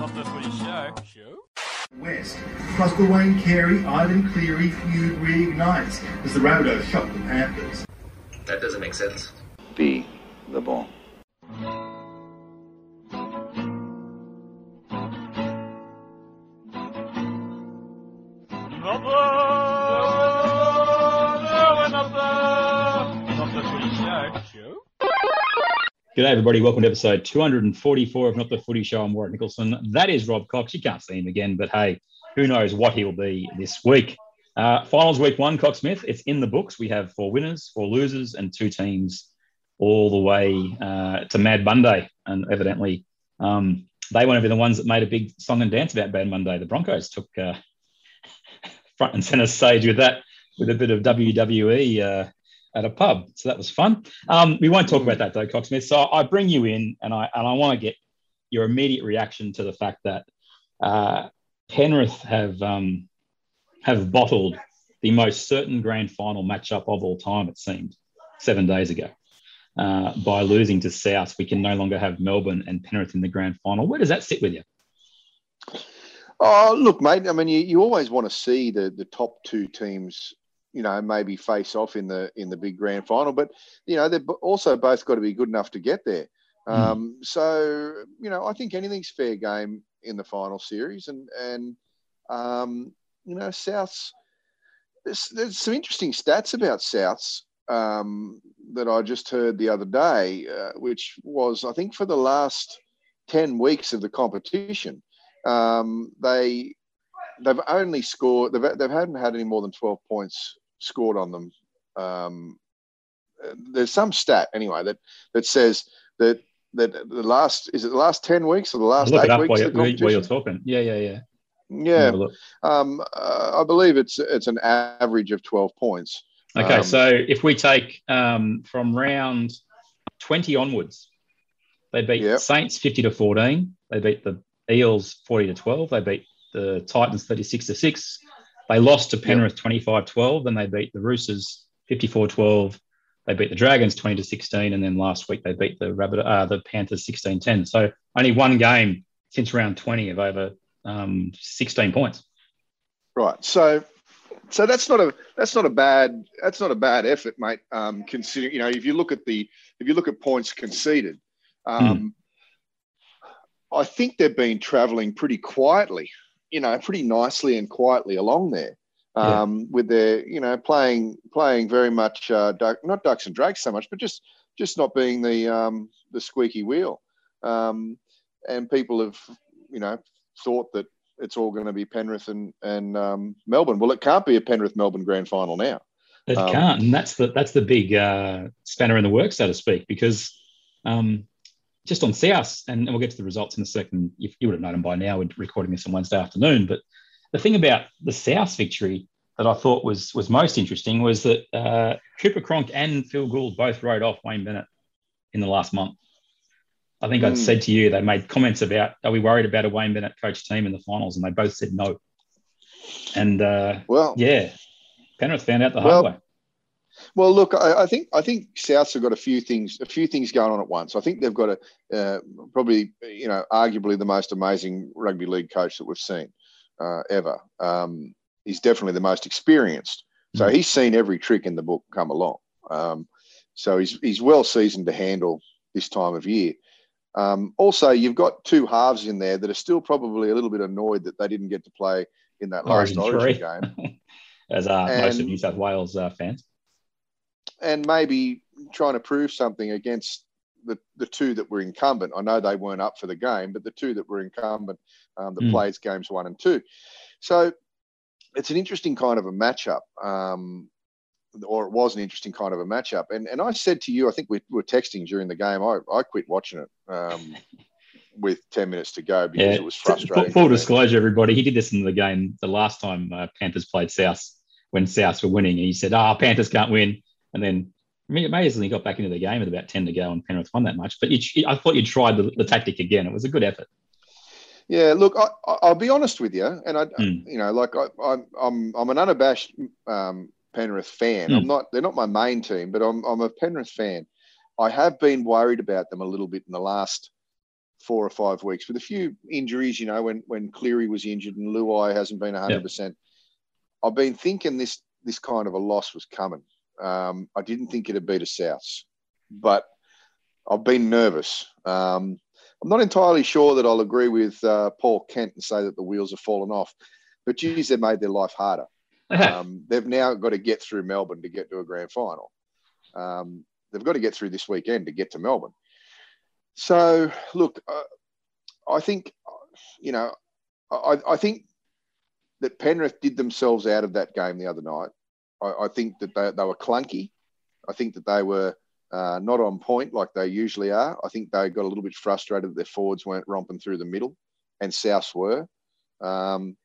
Not the footy show. Show? West. Plus the Wayne Carey, Ivan Cleary feud reignites as the Rabbitohs shock the Panthers. That doesn't make sense. Be the ball. G'day, everybody. Welcome to episode 244 of Not the Footy Show. I'm Warwick Nicholson. That is Rob Cox. You can't see him again, but hey, who knows what he'll be this week. Uh, finals week one, Cox Smith. It's in the books. We have four winners, four losers, and two teams all the way uh, to Mad Monday. And evidently, um, they won't be the ones that made a big song and dance about Bad Monday. The Broncos took uh, front and center stage with that, with a bit of WWE uh, at a pub. So that was fun. Um, we won't talk about that though, Cocksmith. So I bring you in, and I and I want to get your immediate reaction to the fact that uh, Penrith have um, have bottled the most certain grand final matchup of all time. It seemed seven days ago. Uh, by losing to South, we can no longer have Melbourne and Penrith in the grand final. Where does that sit with you? Oh, look, mate. I mean, you, you always want to see the the top two teams you know maybe face off in the in the big grand final but you know they've also both got to be good enough to get there mm. um, so you know i think anything's fair game in the final series and and um, you know souths there's, there's some interesting stats about souths um, that i just heard the other day uh, which was i think for the last 10 weeks of the competition um, they they've only scored they've, they haven't had any more than 12 points scored on them. Um, there's some stat anyway that that says that that the last is it the last ten weeks or the last eight weeks while, you're, while you're talking. Yeah, yeah, yeah. Yeah, um, uh, I believe it's it's an average of twelve points. Okay, um, so if we take um, from round twenty onwards, they beat yep. Saints fifty to fourteen. They beat the Eels forty to twelve. They beat the Titans thirty six to six. They lost to Penrith 25 12, then they beat the Roosters 54 12. They beat the Dragons 20 to 16, and then last week they beat the Rabbit, uh, the Panthers 16 10. So only one game since round 20 of over um, 16 points. Right. So so that's not a that's not a bad that's not a bad effort, mate. Um, considering you know if you look at the if you look at points conceded, um, mm. I think they've been travelling pretty quietly you know, pretty nicely and quietly along there. Um, yeah. with their, you know, playing playing very much uh, duck, not ducks and drakes so much, but just just not being the um, the squeaky wheel. Um, and people have, you know, thought that it's all going to be Penrith and and um, Melbourne. Well, it can't be a Penrith Melbourne grand final now. It um, can't, and that's the that's the big uh, spanner in the works, so to speak, because um, just on South, and, we'll get to the results in a second. You, you would have known them by now. We're recording this on Wednesday afternoon. But the thing about the South victory that I thought was was most interesting was that uh, Cooper Cronk and Phil Gould both wrote off Wayne Bennett in the last month. I think mm. I'd hmm. said to you they made comments about are we worried about a Wayne Bennett coach team in the finals, and they both said no. And uh, well, yeah, Penrith found out the well, hard way. Well, look, I, I, think I think Souths have got a few things a few things going on at once. I think they've got a uh, probably you know arguably the most amazing rugby league coach that we've seen uh, ever. Um, he's definitely the most experienced, so mm. he's seen every trick in the book come along. Um, so he's he's well seasoned to handle this time of year. Um, also, you've got two halves in there that are still probably a little bit annoyed that they didn't get to play in that last Origin, Origin game, as uh, most of New South Wales uh, fans and maybe trying to prove something against the, the two that were incumbent. I know they weren't up for the game, but the two that were incumbent um, that mm. plays games one and two. So it's an interesting kind of a matchup, um, or it was an interesting kind of a matchup. And and I said to you, I think we were texting during the game. I, I quit watching it um, with ten minutes to go because yeah. it was frustrating. Full, full disclosure, everybody, he did this in the game the last time uh, Panthers played South when South were winning. And He said, "Ah, oh, Panthers can't win." And then I it amazingly got back into the game with about 10 to go and Penrith won that much. But you, I thought you tried the, the, tactic again. It was a good effort. Yeah, look, I, will be honest with you, and I, mm. you know, like I, am I'm, I'm an unabashed um, Penrith fan. Mm. I'm not, they're not my main team, but I'm, I'm a Penrith fan. I have been worried about them a little bit in the last four or five weeks with a few injuries. You know, when when Cleary was injured and Luai hasn't been hundred percent. I've been thinking this this kind of a loss was coming. Um, I didn't think it'd be to Souths, but I've been nervous. Um, I'm not entirely sure that I'll agree with uh, Paul Kent and say that the wheels have fallen off, but geez, they've made their life harder. Um, they've now got to get through Melbourne to get to a grand final. Um, they've got to get through this weekend to get to Melbourne. So, look, uh, I think, you know, I, I, think that Penrith did themselves out of that game the other night. I, I think that they, they were clunky. I think that they were uh, not on point like they usually are. I think they got a little bit frustrated that their forwards weren't romping through the middle, and Souths were. Um,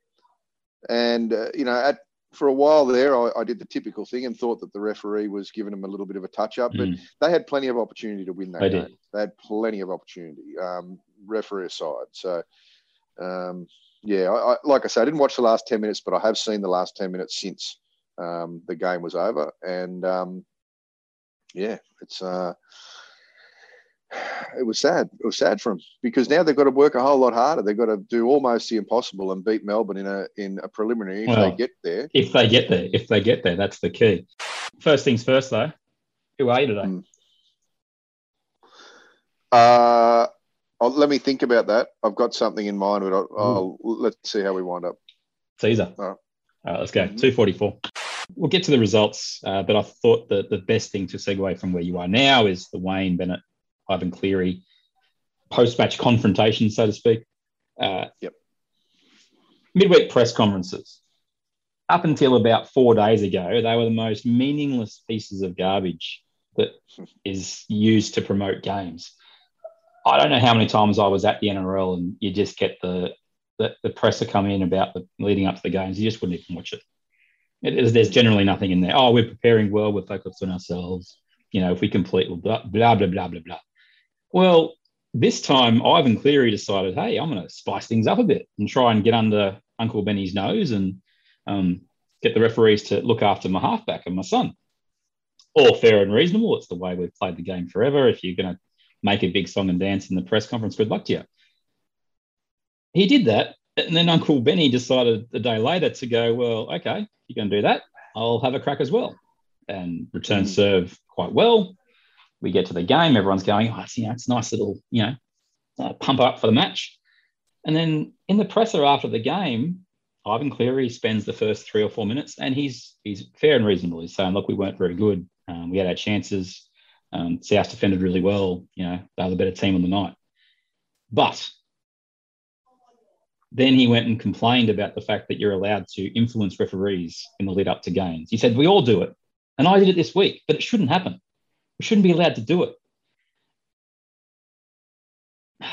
and uh, you know, at for a while there, I, I, did the typical thing and thought that the referee was giving them a little bit of a touch up, but mm. they had plenty of opportunity to win that they game. Did. They had plenty of opportunity, um, referee aside. So, um, yeah, I, I, like I said, I didn't watch the last 10 minutes, but I have seen the last 10 minutes since um, the game was over. And um, yeah, it's. Uh, it was sad. It was sad for them because now they've got to work a whole lot harder. They've got to do almost the impossible and beat Melbourne in a in a preliminary if well, they get there. If they get there, if they get there, that's the key. First things first, though. Who are you today? Mm. Uh, I'll, let me think about that. I've got something in mind, but I'll, I'll let's see how we wind up. Caesar. All right. All right let's go. Mm-hmm. 244. We'll get to the results, uh, but I thought that the best thing to segue from where you are now is the Wayne Bennett Ivan Cleary post match confrontation, so to speak. Uh, yep. Midweek press conferences. Up until about four days ago, they were the most meaningless pieces of garbage that is used to promote games. I don't know how many times I was at the NRL and you just get the the, the presser come in about the leading up to the games. You just wouldn't even watch it. It is, there's generally nothing in there. Oh, we're preparing well. We're focused on ourselves. You know, if we complete, blah blah blah blah blah blah. Well, this time Ivan Cleary decided, hey, I'm going to spice things up a bit and try and get under Uncle Benny's nose and um, get the referees to look after my halfback and my son. All fair and reasonable. It's the way we've played the game forever. If you're going to make a big song and dance in the press conference, good luck to you. He did that. And then Uncle Benny decided a day later to go, well, okay, you're going to do that. I'll have a crack as well. And return mm. serve quite well we get to the game, everyone's going, oh, it's, you know, it's a nice little, you know, uh, pump up for the match. And then in the presser after the game, Ivan Cleary spends the first three or four minutes, and he's he's fair and reasonable. He's saying, "Look, we weren't very good. Um, we had our chances. Um, South defended really well. You know, they were the better team on the night." But then he went and complained about the fact that you're allowed to influence referees in the lead up to games. He said, "We all do it, and I did it this week, but it shouldn't happen. We shouldn't be allowed to do it.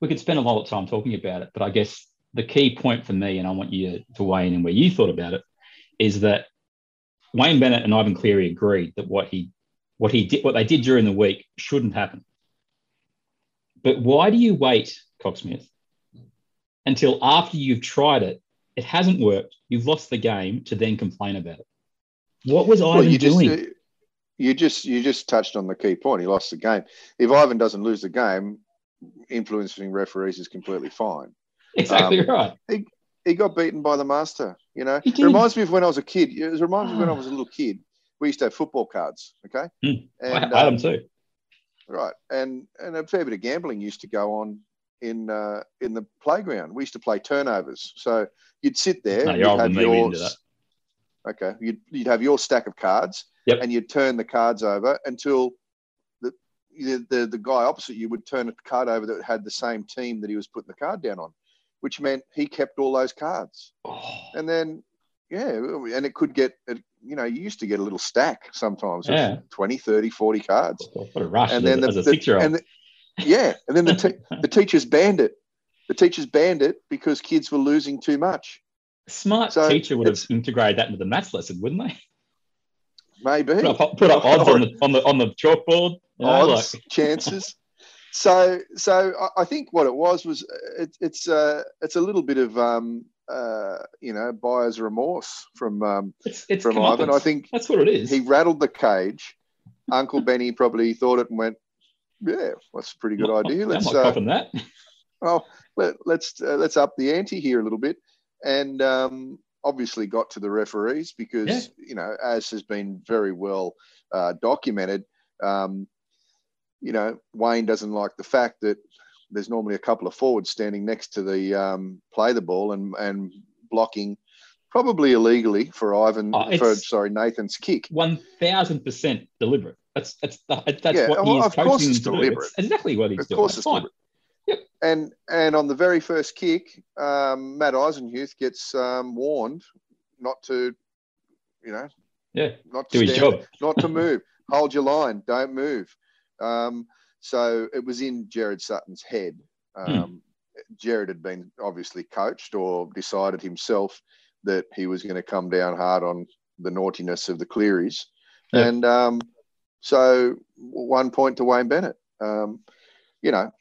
We could spend a lot of time talking about it, but I guess the key point for me, and I want you to weigh in and where you thought about it, is that Wayne Bennett and Ivan Cleary agreed that what he what he did what they did during the week shouldn't happen. But why do you wait, Cocksmith, until after you've tried it, it hasn't worked, you've lost the game to then complain about it? What was Ivan well, doing? Just, uh, you just you just touched on the key point. He lost the game. If Ivan doesn't lose the game, influencing referees is completely fine. Exactly um, right. He, he got beaten by the master. You know, it reminds me of when I was a kid. It reminds me when I was a little kid. We used to have football cards. Okay, mm. and, I had um, them too. Right, and and a fair bit of gambling used to go on in uh, in the playground. We used to play turnovers. So you'd sit there. No, you'd have your, Okay, you'd, you'd have your stack of cards, yep. and you'd turn the cards over until the, the the guy opposite you would turn a card over that had the same team that he was putting the card down on, which meant he kept all those cards. Oh. And then, yeah, and it could get, you know, you used to get a little stack sometimes yeah. of 20, 30, 40 cards. What a rush and then the, the six-year-old. The, yeah, and then the, te- the teachers banned it. The teachers banned it because kids were losing too much smart so teacher would have integrated that into the maths lesson, wouldn't they? Maybe put up, put up odds on the on the on the chalkboard. odds, like. chances. So, so I think what it was was it, it's uh, it's a little bit of um, uh, you know buyer's remorse from um, it's, it's from Ivan. I think that's what it is. He rattled the cage. Uncle Benny probably thought it and went, Yeah, that's a pretty good idea. Let's uh, that. well, let, let's uh, let's up the ante here a little bit, and um, obviously got to the referees because Yeah. you know, as has been very well uh, documented, um, you know, Wayne doesn't like the fact that there's normally a couple of forwards standing next to the um, play the ball and and blocking, probably illegally for Ivan Oh, for sorry Nathan's kick. One thousand percent deliberate. That's that's that's Yeah, what well, he is of course it's them to do. deliberate. It's exactly what he's Of doing. course it's fine. deliberate. And and on the very first kick, um, Matt Eisenhuth gets um, warned not to, you know, Yeah, not to do his job. not to move. Hold your line, don't move. Um, so it was in Gerard Sutton's head. Hmm. Um, Gerard had been obviously coached or decided himself that he was going to come down hard on the naughtiness of the Clearys. Yeah. And um, so one point to Wayne Bennett. Um, you know,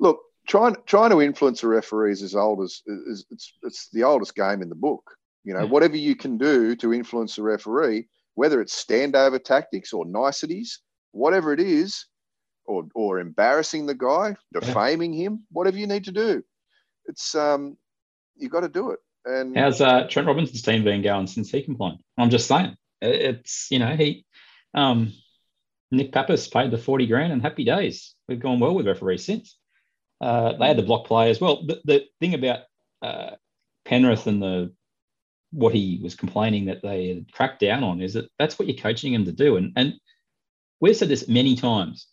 look, trying trying to influence a referee is as old as is it's it's the oldest game in the book. You know, Yeah. whatever you can do to influence a referee, whether it's standover tactics or niceties, whatever it is, or or embarrassing the guy, defaming him, whatever you need to do, it's um you got to do it. And How's uh, Trent Robinson's team been going since he complained? I'm just saying, it's you know he, um, Nick Pappas paid the forty grand and happy days. We've gone well with referees since. Uh, they had the block play as well. The, the thing about uh, Penrith and the what he was complaining that they had cracked down on is that that's what you're coaching him to do. And and we've said this many times.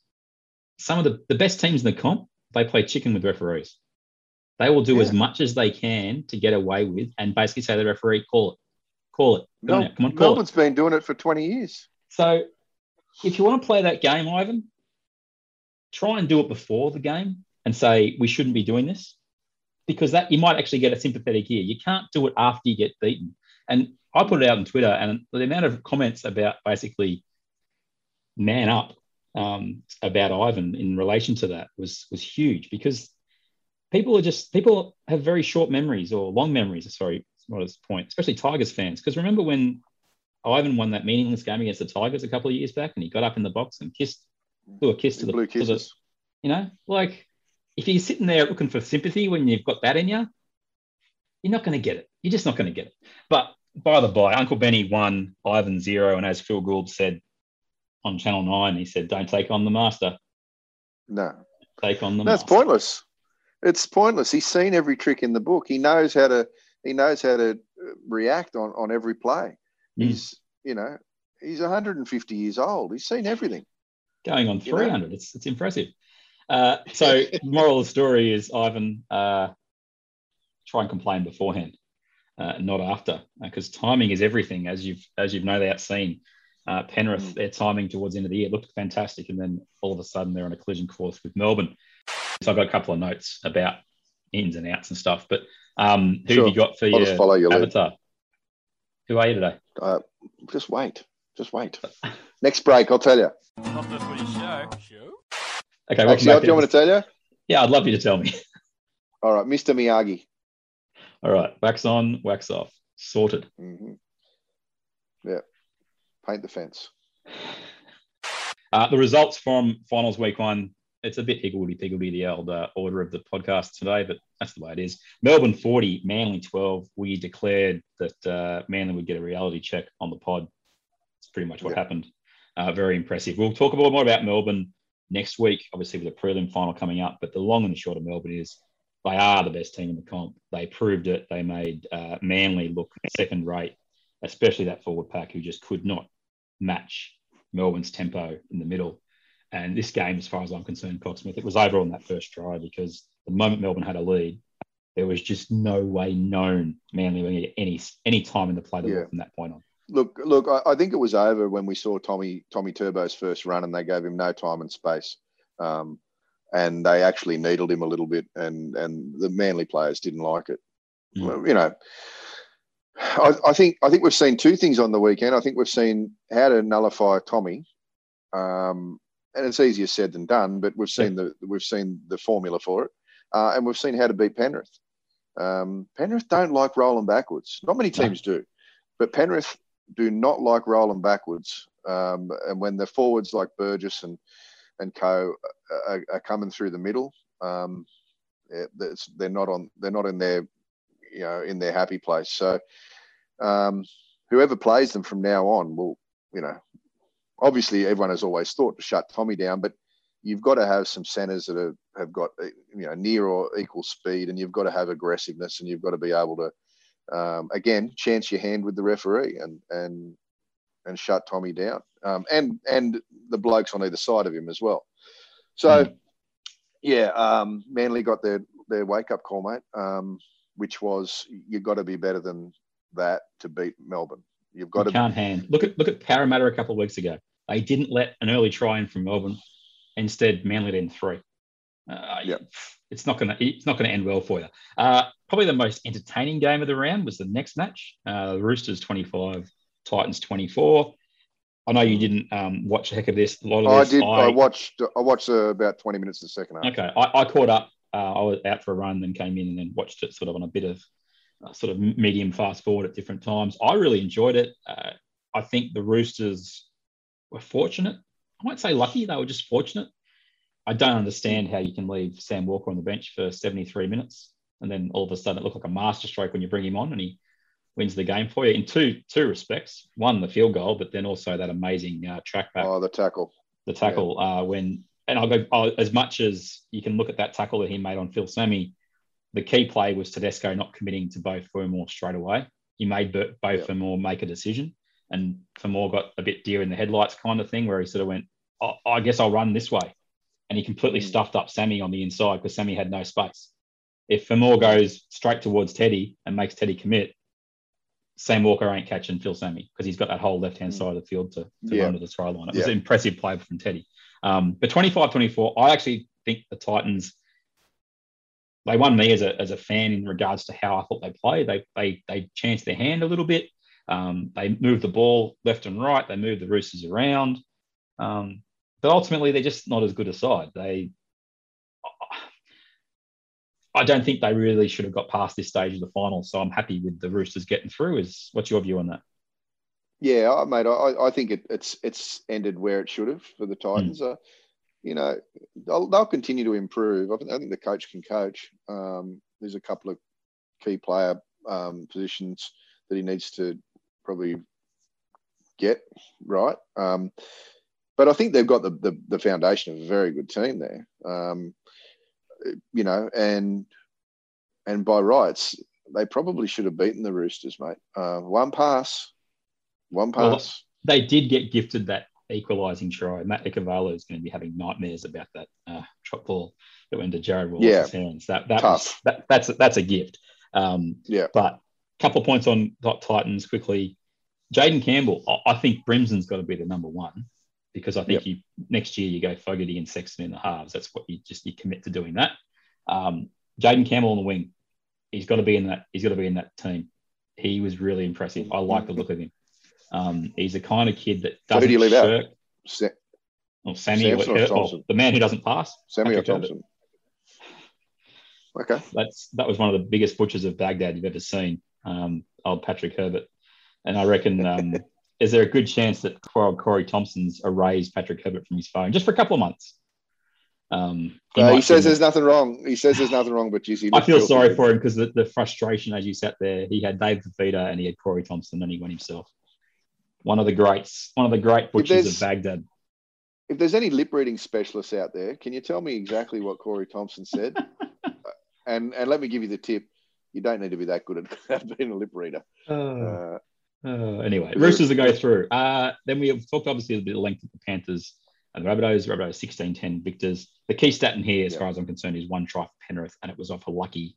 Some of the, the best teams in the comp, they play chicken with referees. They will do Yeah. as much as they can to get away with and basically say to the referee, call it, call it. On Mel- now, come on, call it. Melbourne's been doing it for 20 years. So if you want to play that game, Ivan, try and do it before the game and say we shouldn't be doing this because that you might actually get a sympathetic ear. You can't do it after you get beaten. And I put it out on Twitter, and the amount of comments about basically man up um, about Ivan in relation to that was was huge because people are just people have very short memories or long memories. Sorry, what is the point? Especially Tigers fans, because remember when Ivan won that meaningless game against the Tigers a couple of years back, and he got up in the box and kissed, blew a kiss to the, Blue to the you know, like if you're sitting there looking for sympathy when you've got that in you, you're not going to get it. You're just not going to get it. But by the by, Uncle Benny won, Ivan zero, and as Phil Gould said on Channel Nine, he said, "Don't take on the master, No, take on the that's master." pointless. It's pointless. He's seen every trick in the book. He knows how to. He knows how to uh, react on on every play. He's you know he's 150 years old. He's seen everything. Going on You know? 300, it's it's impressive. Uh, so, moral of the story is Ivan, uh, try and complain beforehand, uh, not after, because timing is everything. As you've as you've no doubt seen, uh, Penrith, Mm. their timing towards the end of the year looked fantastic, and then all of a sudden they're on a collision course with Melbourne. So I've got a couple of notes about ins and outs and stuff. But um, who Sure. have you got for I'll your just follow your lead. Avatar? Who are you today? Uh, just wait. Just wait. Next break, I'll tell you. Not the footy show. Show? Okay, welcome Actually, back do you want me to tell you? Yeah, I'd love you to tell me. All right, Mr. Miyagi. All right, wax on, wax off, sorted. hmm Yeah, paint the fence. Uh, the results from finals week one, it's a bit higgledy piggledy, the old uh, order of the podcast today, but that's the way it is. Melbourne 40, Manly 12. We declared that uh, Manly would get a reality check on the pod. It's pretty much what Yeah. happened. Uh, very impressive. We'll talk a little more about Melbourne next week, obviously with the prelim final coming up. But the long and the short of Melbourne is they are the best team in the comp. They proved it. They made uh, Manly look second rate, especially that forward pack who just could not match Melbourne's tempo in the middle. And this game, as far as I'm concerned, Cocksmith, it was over on that first try because the moment Melbourne had a lead, there was just no way known Manly were going to get any any time in the play Yeah. from that point on. Look, look. I, I think it was over when we saw Tommy Tommy Turbo's first run, and they gave him no time and space, um, and they actually needled him a little bit, and and the Manly players didn't like it. Mm. Well, you know, I, I think I think we've seen two things on the weekend. I think we've seen how to nullify Tommy, um, and it's easier said than done. But we've seen the we've seen the formula for it, uh, and we've seen how to beat Penrith. Um, Penrith don't like rolling backwards. Not many teams do, but Penrith do not like rolling backwards. Um, and when the forwards like Burgess and and co are, are coming through the middle. Um, they're not on. They're not in their, you know, in their happy place. So, um, whoever plays them from now on will, you know, obviously everyone has always thought to shut Tommy down, but you've got to have some centers that have, have got you know near or equal speed, and you've got to have aggressiveness, and you've got to be able to, um, again, chance your hand with the referee and and and shut Tommy down, um, and and the blokes on either side of him as well. So, mm. yeah, um, Manly got their their wake up call, mate, um, which was you've got to be better than that to beat Melbourne. You've got you to can't hand. Look at look at Parramatta a couple of weeks ago. They didn't let an early try in from Melbourne. Instead, Manly in three. Uh, yep. It's not gonna it's not gonna end well for you. Uh, probably the most entertaining game of the round was the next match. Uh, Roosters 25, Titans 24. I know you didn't um, watch a heck of this. A lot of this, I did. I, I watched. I watched uh, about twenty minutes of the second half. Okay, I, I caught up. Uh, I was out for a run, then came in and then watched it sort of on a bit of sort of medium fast forward at different times. I really enjoyed it. Uh, I think the Roosters were fortunate. I won't say lucky; they were just fortunate. I don't understand how you can leave Sam Walker on the bench for 73 minutes and then all of a sudden it looked like a masterstroke when you bring him on and he wins the game for you in two two respects. One, the field goal, but then also that amazing uh, track back. Oh, the tackle. The tackle yeah. uh, when and I'll go as much as you can look at that tackle that he made on Phil Sami. The key play was Tedesco not committing to both Fermor straight away. He made both. Fermor make a decision, and Fermor got a bit deer in the headlights kind of thing, where he sort of went, oh, "I guess I'll run this way," and he completely mm. stuffed up Sami on the inside because Sami had no space. If Fermor goes straight towards Teddy and makes Teddy commit, Sam Walker ain't catching Phil Sami because he's got that whole left hand mm. side of the field to, to yeah. run to the try line. It was an impressive play from Teddy. Um, but 25 24, I actually think the Titans, they won me as a, as a fan in regards to how I thought they played. They, they, they chanced their hand a little bit. Um, they moved the ball left and right. They moved the Roosters around. Um, but ultimately, they're just not as good a side. They, I don't think they really should have got past this stage of the final. So I'm happy with the Roosters getting through. Is what's your view on that? Yeah, mate, I, I think it, it's it's ended where it should have for the Titans. Mm. Uh, you know, they'll, they'll, continue to improve. I think, I think the coach can coach. Um, there's a couple of key player um, positions that he needs to probably get right. Um, but I think they've got the, the, the foundation of a very good team there. Um, you know, and and by rights, they probably should have beaten the Roosters, mate. Uh, one pass, one pass. Well, they did get gifted that equalising try. Matt Ikuvalu is going to be having nightmares about that uh, shot ball that went to Jarrod Wallace's yeah. hands. That that was, that, that's that's a gift. Um, yeah. But a couple of points on Titans quickly. Jayden Campbell, I think Brimson's got to be the number one because I think yep. you next year you go Fogarty and Sexton in the halves. That's what you just you commit to doing that. Um, Jayden Campbell on the wing, he's got to be in that. He's got to be in that team. He was really impressive. I like the look of him. Um, he's the kind of kid that doesn't Who do you leave shirk. out? Sa- or Sami, or, or, the man who doesn't pass. Sami or Thompson. Okay. That's that was one of the biggest butchers of Baghdad you've ever seen. Um, old Patrick Herbert, and I reckon um, is there a good chance that Corey Thompson's erased Patrick Herbert from his phone just for a couple of months? Um, he, uh, he says there's nothing wrong. He says there's nothing wrong, but geez, I feel sorry for him because the, the, frustration as you sat there, he had Dave Fifita and he had Corey Thompson and he went himself. One of the greats, one of the great butchers of Baghdad. If there's any lip reading specialists out there, can you tell me exactly what Corey Thompson said? and and let me give you the tip: you don't need to be that good at being a lip reader. Uh, uh, uh, anyway, Roosters to go through. Uh, then we have talked obviously a bit of length of the Panthers and the Rabbitohs. Rabbitohs 16 10 victors. The key stat in here, as far as I'm concerned, is one try for Penrith, and it was off a lucky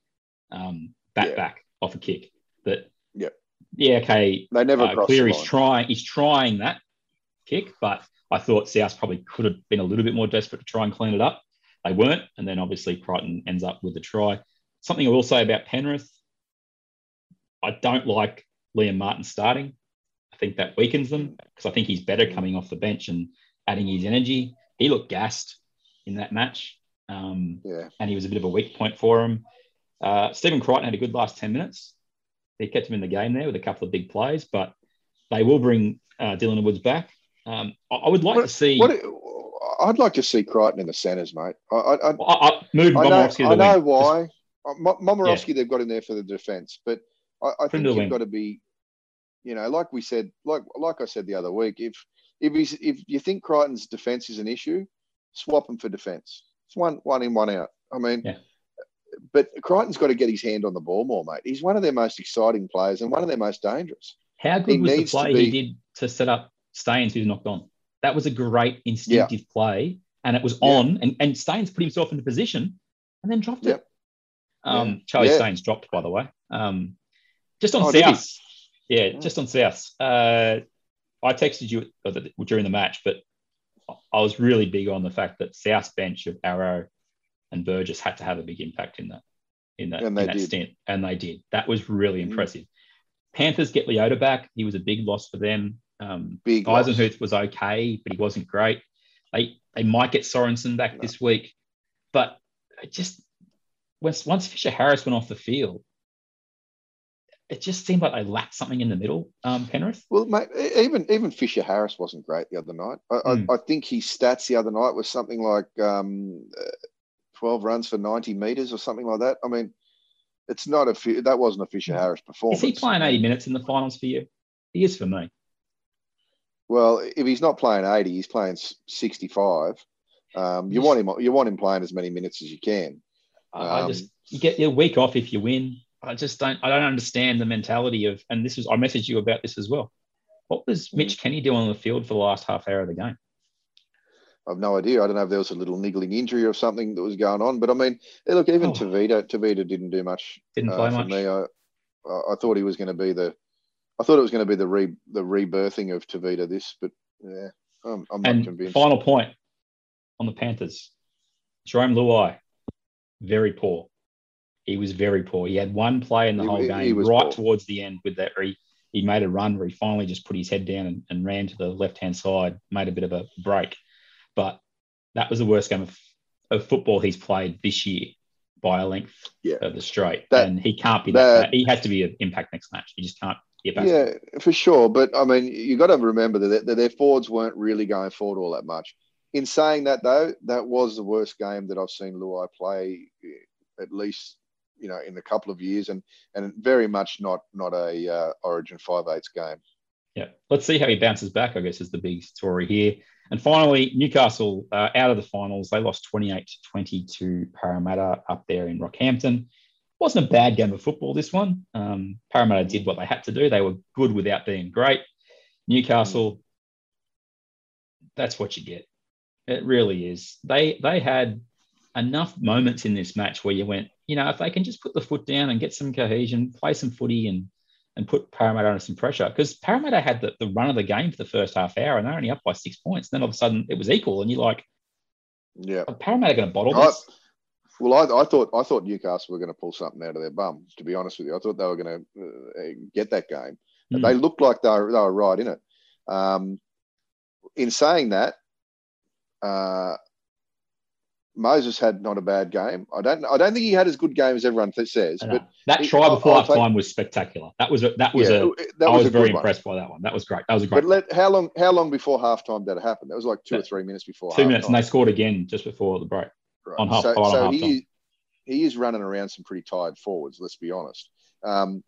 um, bat yeah. back off a kick. That, yeah, yeah, okay. They never uh, clear. He's trying. He's trying that kick, but I thought South probably could have been a little bit more desperate to try and clean it up. They weren't, and then obviously Crichton ends up with the try. Something I will say about Penrith, I don't like Liam Martin starting. I think that weakens them because I think he's better coming off the bench and adding his energy. He looked gassed in that match. Um, yeah. And he was a bit of a weak point for him. Uh, Stephen Crichton had a good last 10 minutes. He kept him in the game there with a couple of big plays, but they will bring uh, Dylan Edwards back. Um, I, I, would like what, to see. What, I'd like to see Crichton in the centres, mate. I, I, I, I, moved I know, I know wing. why. Uh, Mo- Momirovski, they've got in there for the defence, but I, I think you've wing. got to be, you know, like we said, like like I said the other week, if if he's if you think Crichton's defence is an issue, swap him for defence. It's one one in, one out. I mean, Yeah. But Crichton's got to get his hand on the ball more, mate. He's one of their most exciting players and one of their most dangerous. How He good was the play be- he did to set up Staines, who's knocked on? That was a great instinctive play, and it was Yeah. on, and, and Staines put himself into position and then dropped Yep. it. Um, Yeah. Charlie Yeah. Staines dropped, by the way. Um, just on Oh. South, yeah, just on South. Uh, I texted you during the match, but I was really big on the fact that South bench of Arrow and Burgess had to have a big impact in that in that, And in that did. stint, and they did. That was really Mm. impressive. Panthers get Leota back. He was a big loss for them. Um, Big loss. Eisenhuth was okay, but he wasn't great. They they might get Sorensen back No. this week, but it just once once Fisher Harris went off the field, it just seemed like they lacked something in the middle. Um, Penrith. Well, mate, even even Fisher Harris wasn't great the other night. I, Mm. I, I think his stats the other night was something like um, uh, twelve runs for ninety meters or something like that. I mean, it's not a that wasn't a Fisher Harris performance. Is he playing 80 minutes in the finals for you? He is for me. Well, if he's not playing eighty, he's playing sixty-five. Um, you want him you want him playing as many minutes as you can. I I Um, just you get your week off if you win. I just don't I don't understand the mentality of and this was I messaged you about this as well. What was Mm. Mitch Kenny doing on the field for the last half hour of the game? I've no idea. I don't know if there was a little niggling injury or something that was going on. But I mean, look, even Oh. Tevita, Tevita didn't do much Didn't uh, play for much. me. I, I thought he was going to be the, I thought it was going to be the re the rebirthing of Tevita. This, but yeah, I'm, I'm not And convinced. final point on the Panthers. Jarome Luai, very poor. He was very poor. He had one play in the He- whole game right poor. towards the end with that. He, he made a run where he finally just put his head down and, and ran to the left hand side, made a bit of a break. But that was the worst game of, of football he's played this year by a length Yeah. of the straight. That- and he can't be that, that- He has to be an impact next match. He just can't get back. Yeah, for sure. But I mean, you got to remember that, their forwards weren't really going forward all that much. In saying that, though, that was the worst game that I've seen Luai play, eh, at least you know in a couple of years, and and very much not not a uh, Origin five eighths game. Yeah. Let's see how he bounces back, I guess, is the big story here. And finally, Newcastle uh, out of the finals. They lost 28 to 20 to Parramatta up there in Rockhampton. Wasn't a bad game of football, this one. Um, Parramatta did what they had to do. They were good without being great. Newcastle, that's what you get. It really is. They they had enough moments in this match where you went, you know, if they can just put the foot down and get some cohesion, play some footy and and put Parramatta under some pressure because Parramatta had the, the run of the game for the first half hour and they're only up by six points. And then all of a sudden it was equal, and you're like, Yeah. are Parramatta going to bottle I, this? well, I, I thought I thought Newcastle were going to pull something out of their bum. To be honest with you, I thought they were going to uh, get that game. Hmm. They looked like they were, they were right in it. Um, in saying that, uh, Moses had not a bad game. I don't. I don't think he had as good game as everyone th- says. But that it- try before half time was spectacular. That was a, that was yeah, a. that I was, was a very impressed by that one. That was great. That was a great. But let how long? How long before halftime did it happen? That was like two or three minutes before. Two minutes, and they scored again just before the break. Right. on half- so, on so half he time. is, he is running around some pretty tired forwards. Let's be honest. Um,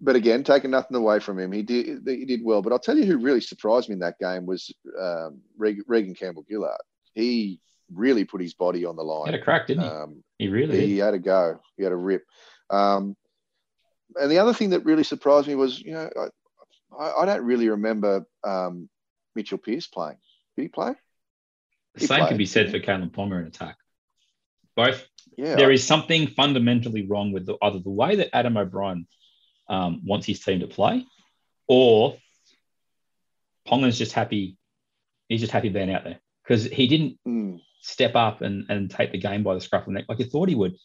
but again, taking nothing away from him, he did he did well. But I'll tell you who really surprised me in that game was um, Reagan Campbell Gillard. He really put his body on the line. He had a crack, didn't he? Um, he really he did. had a go. He had a rip. Um, and the other thing that really surprised me was, you know, I, I don't really remember um, Mitchell Pearce playing. Did he play? The he same played, be said for Kalyn Ponga in attack. Both Yeah. there is something fundamentally wrong with the, either the way that Adam O'Brien um, wants his team to play, or Ponga's just happy. He's just happy being out there because he didn't Mm, step up and, and take the game by the scruff of the neck like you thought he would.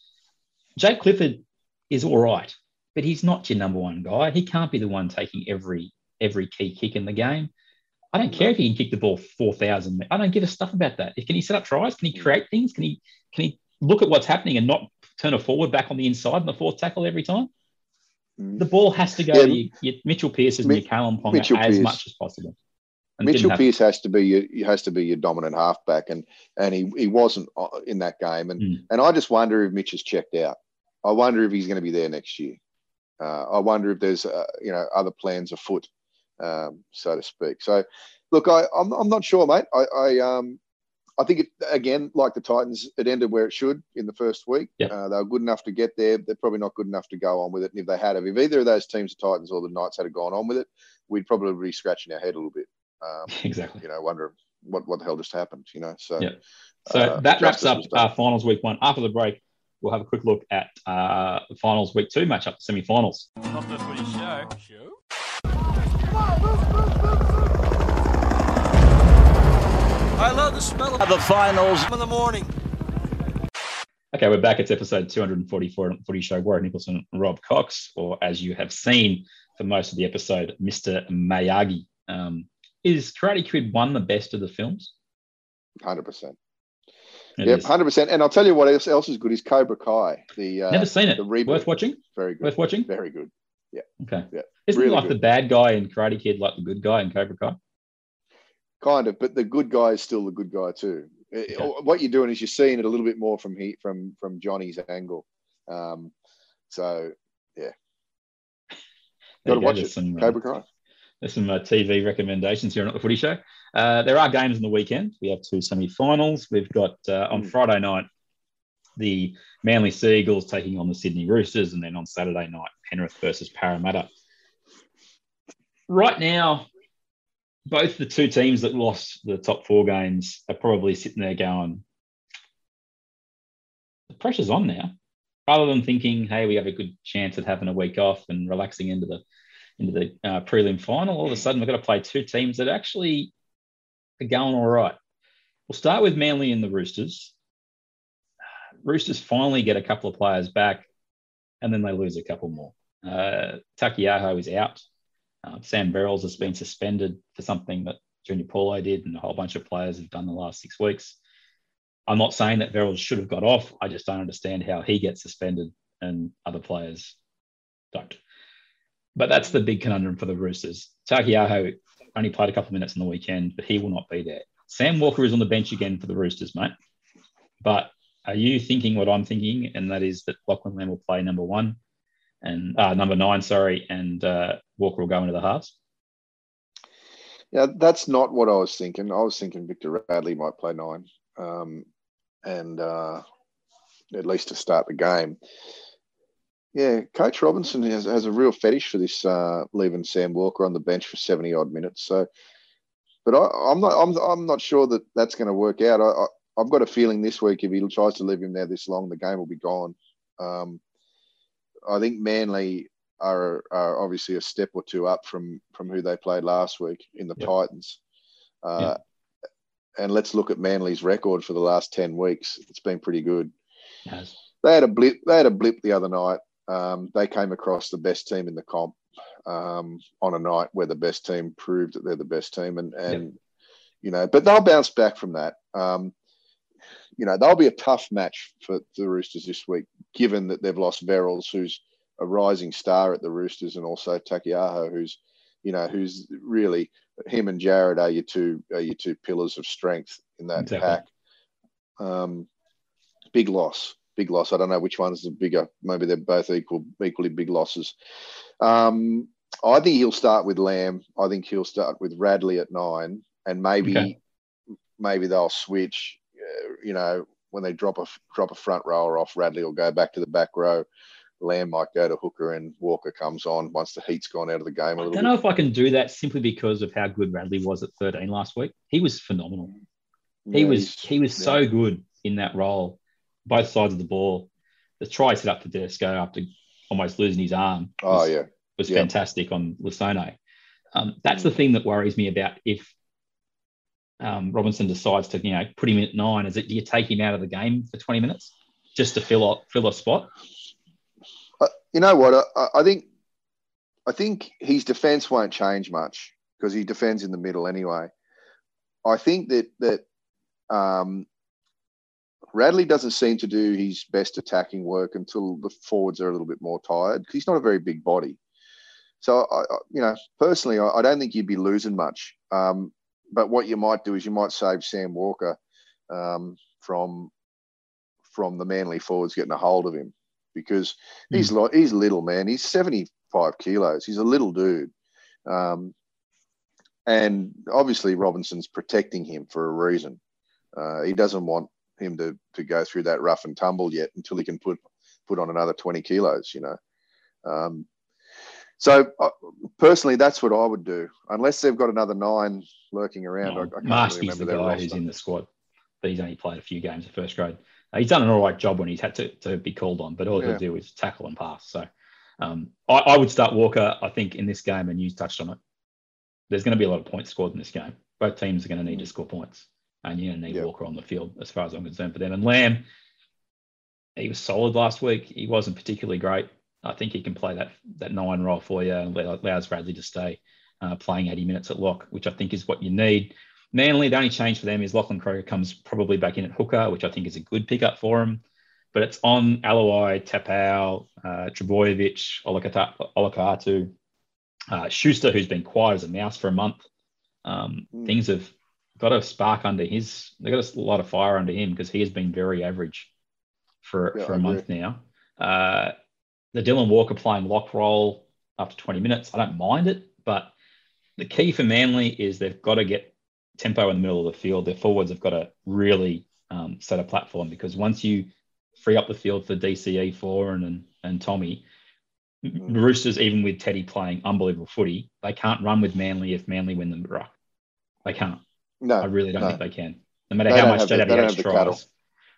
Jake Clifford is all right, but he's not your number one guy. He can't be the one taking every every key kick in the game. I don't care if he can kick the ball four thousand. I don't give a stuff about that. Can he set up tries? Can he create things? Can he can he look at what's happening and not turn a forward back on the inside in the fourth tackle every time? mm. The ball has to go Yeah. to your, your Mitchell Pearce and Mi- your Kalyn Ponga Mitchell as Pearce. much as possible. Mitchell have- Pearce has to be your has to be your dominant halfback, and and he, he wasn't uh, in that game, and Mm. and I just wonder if Mitch has checked out. I wonder if he's going to be there next year. Uh, I wonder if there's uh, you know other plans afoot, um, so to speak. So, look, I I'm, I'm not sure, mate. I, I um I think it again like the Titans, it ended where it should in the first week. Yeah. Uh, they were good enough to get there. They're probably not good enough to go on with it. And if they had, if either of those teams, the Titans or the Knights, had gone on with it, we'd probably be scratching our head a little bit. Um, exactly. you know, I wonder what, what the hell just happened, you know. So Yeah. So uh, that wraps up was uh, finals week one. After the break, we'll have a quick look at uh, finals week two matchup, semi-finals. Not the footy show. Show. I love the smell of the finals in the morning. Okay, we're back. It's episode 244 of the Footy Show. Warwick Nicholson Rob Cox, or as you have seen for most of the episode, Mr. Miyagi. Um, is Karate Kid one the best of the films? hundred percent. Yep, hundred percent. And I'll tell you what else, else is good is Cobra Kai. The uh, Never seen it. the reboot. Worth watching? very good, Worth watching? very good. Yeah. Okay. Yeah, Isn't really like good. the bad guy in Karate Kid like the good guy in Cobra Kai? Kind of, but the good guy is still the good guy too. It- What you're doing is you're seeing it a little bit more from he from from Johnny's angle. Um, so yeah, got to watch it. Some, uh, Cobra Kai. There's some uh, TV recommendations here on the Footy Show. Uh, there are games on the weekend. We have two semi-finals. We've got uh, on Mm. Friday night the Manly Sea Eagles taking on the Sydney Roosters, and then on Saturday night Penrith versus Parramatta. Right now, both the two teams that lost the top four games are probably sitting there going, "The pressure's on now." Rather than thinking, "Hey, we have a good chance at having a week off and relaxing into the into the uh, prelim final, all of a sudden we've got to play two teams that actually are going all right. We'll start with Manly and the Roosters. Roosters finally get a couple of players back, and then they lose a couple more. Uh, is out. Uh, Sam Verrills has been suspended for something that Junior Paulo did, and a whole bunch of players have done the last six weeks. I'm not saying that Verrills should have got off. I just don't understand how he gets suspended and other players don't. But that's the big conundrum for the Roosters. Taukeiaho only played a couple of minutes on the weekend, but he will not be there. Sam Walker is on the bench again for the Roosters, mate. But are you thinking what I'm thinking? And that is that Lachlan Lamb will play number one and uh, number nine, sorry, and uh, Walker will go into the halves. Yeah, that's not what I was thinking. I was thinking Victor Radley might play nine, um, and uh, at least to start the game. Yeah, Coach Robinson has, has a real fetish for this, uh, leaving Sam Walker on the bench for seventy odd minutes. So, but I, I'm not, I'm, I'm not sure that that's going to work out. I, I, I've got a feeling this week if he tries to leave him there this long, the game will be gone. Um, I think Manly are, are obviously a step or two up from from who they played last week in the Yep. Titans. Uh, And let's look at Manly's record for the last ten weeks. It's been pretty good. Has. They had a blip. They had a blip the other night. Um, they came across the best team in the comp um, on a night where the best team proved that they're the best team, and and you know, but they'll bounce back from that. Um, you know, they'll be a tough match for the Roosters this week, given that they've lost Verrills, who's a rising star at the Roosters, and also Taukeiaho, who's, you know, who's really him and Jared are your two are your two pillars of strength in that Exactly. pack. Um, big loss, big loss. I don't know which one's the bigger. Maybe they're both equal, equally big losses. Um, I think he'll start with Lamb. I think he'll start with Radley at nine, and maybe Okay. maybe they'll switch. Uh, you know, when they drop a drop a front rower off, Radley will go back to the back row. Lamb might go to hooker, and Walker comes on once the heat's gone out of the game a I don't bit. know if I can do that simply because of how good Radley was at 13 last week. He was phenomenal. He Yeah, was he was yeah. so good in that role, both sides of the ball. The try set up to Desco after almost losing his arm. Oh was- yeah, was Yeah. fantastic on Lusone. Um, that's Mm. the thing that worries me about if um, Robinson decides to you know put him in at nine. Is it do you take him out of the game for 20 minutes just to fill a fill a spot? Uh, you know what? I, I think I think his defense won't change much because he defends in the middle anyway. I think that that um, Radley doesn't seem to do his best attacking work until the forwards are a little bit more tired because he's not a very big body. So I, I you know, personally, I, I don't think you'd be losing much. Um, but what you might do is you might save Sam Walker um, from from the Manly forwards getting a hold of him because he's like he's little man. He's seventy five kilos. He's a little dude, um, and obviously Robinson's protecting him for a reason. Uh, he doesn't want him to to go through that rough and tumble yet until he can put put on another twenty kilos. You know. Um, so uh, personally, that's what I would do, unless they've got another nine lurking around. No, I, I can't really remember the guy roster. who's in the squad, but he's only played a few games of first grade. Uh, he's done an all right job when he's had to, to be called on, but all Yeah. he'll do is tackle and pass. So um, I, I would start Walker, I think, in this game, and you touched on it. There's going to be a lot of points scored in this game. Both teams are going to need to score points, and you're going to need Yeah. Walker on the field, as far as I'm concerned, for them. And Lamb, he was solid last week. He wasn't particularly great. I think he can play that that nine role for you and allow- allows Bradley to stay uh, playing 80 minutes at lock, which I think is what you need. Manly, the only change for them is Lachlan Croker comes probably back in at hooker, which I think is a good pickup for him. But it's on Aloiai, Taupau, uh, Trbojevic, Olakau'atu, uh, Schuster, who's been quiet as a mouse for a month. Um, Mm. Things have got a spark under his, they've got a lot of fire under him because he has been very average for, Yeah, for a month now. Uh, the Dylan Walker playing lock roll after 20 minutes, I don't mind it, but the key for Manly is they've got to get tempo in the middle of the field. Their forwards have got to really um, set a platform because once you free up the field for DCE, Foran and, and Tommy, Mm. Roosters, even with Teddy playing unbelievable footy, they can't run with Manly if Manly win the ruck. They can't. No, I really don't no. think they can. No matter They how much have the- they don't JWH have the tries,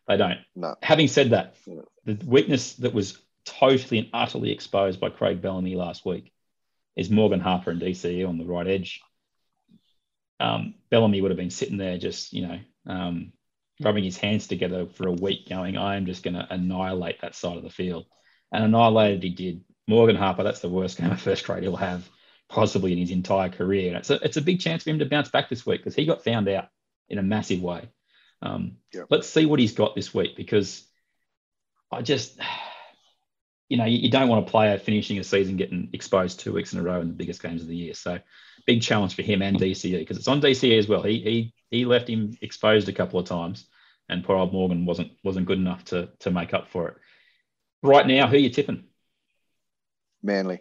they don't. No. Having said that, No. the weakness that was totally and utterly exposed by Craig Bellamy last week is Morgan Harper and DCE on the right edge. Um, Bellamy would have been sitting there just, you know, um, rubbing his hands together for a week, going, I am just going to annihilate that side of the field. And annihilated he did. Morgan Harper, that's the worst game of first grade he'll have possibly in his entire career. And it's a, it's a big chance for him to bounce back this week because he got found out in a massive way. Um, Yeah. Let's see what he's got this week because I just, you know, you, you don't want a player finishing a season getting exposed two weeks in a row in the biggest games of the year. So big challenge for him and DCE because it's on DCE as well. He he he left him exposed a couple of times, and poor old Morgan wasn't wasn't good enough to to make up for it. Right now, who are you tipping? Manly.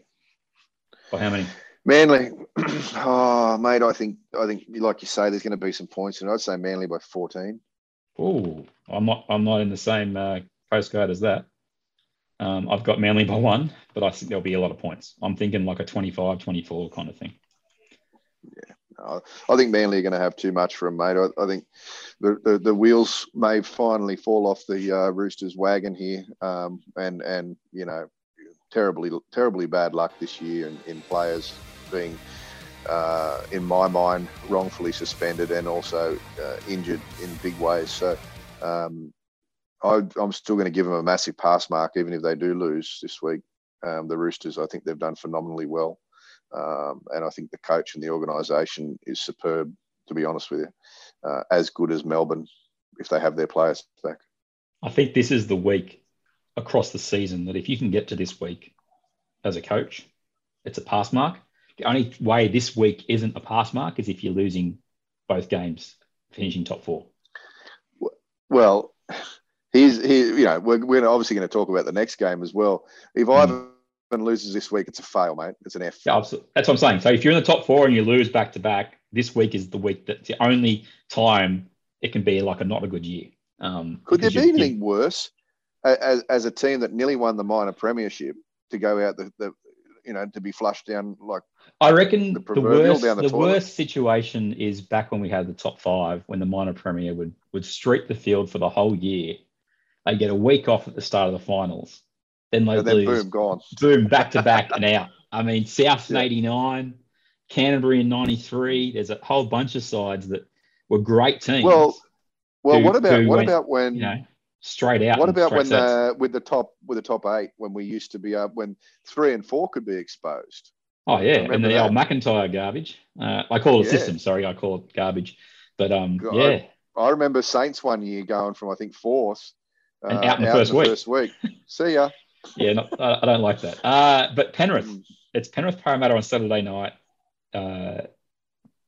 By how many? Manly, oh mate, I think I think like you say, there's going to be some points, and I'd say Manly by 14. Oh, I'm not I'm not in the same uh, postcode as that. Um, I've got Manly by one, but I think there'll be a lot of points. I'm thinking like a 25, 24 kind of thing. Uh, I think Manly are going to have too much for 'em, mate. I, I think the, the the wheels may finally fall off the uh, Roosters wagon here, um, and and you know, terribly terribly bad luck this year in, in players being, uh, in my mind, wrongfully suspended and also uh, injured in big ways. So. Um, I, I'm still going to give them a massive pass mark, even if they do lose this week. Um, the Roosters, I think they've done phenomenally well. Um, and I think the coach and the organisation is superb, to be honest with you, uh, as good as Melbourne if they have their players back. I think this is the week across the season that if you can get to this week as a coach, it's a pass mark. The only way this week isn't a pass mark is if you're losing both games, finishing top four. Well, he's he, you know, we're, we're obviously going to talk about the next game as well. If Ivan loses this week, it's a fail, mate. It's an F. Yeah, absolutely. That's what I'm saying. So if you're in the top four and you lose back to back, this week is the week that's the only time it can be like a not a good year. Um, Could there be anything worse as, as a team that nearly won the minor premiership to go out the, the you know, to be flushed down like I reckon the the, worst, the the, worst situation is back when we had the top five, when the minor premier would would streak the field for the whole year. They get a week off at the start of the finals, then they and lose, boom, gone. boom, back to back and out. I mean, South in Yeah. '89, Canterbury in '93. There's a whole bunch of sides that were great teams. Well, Well, who- what about what went, about when you know straight out? what about when uh, with the top with the top eight when we used to be up when three and four could be exposed? Oh yeah, and the that? old McIntyre garbage. Uh, I call it a system. Sorry, I call it garbage. But um, God, yeah, I remember Saints one year going from I think fourth uh, And out in the first week. first week. See ya. yeah, not, I I don't like that. Uh, but Penrith, Mm. it's Penrith Parramatta on Saturday night. Uh,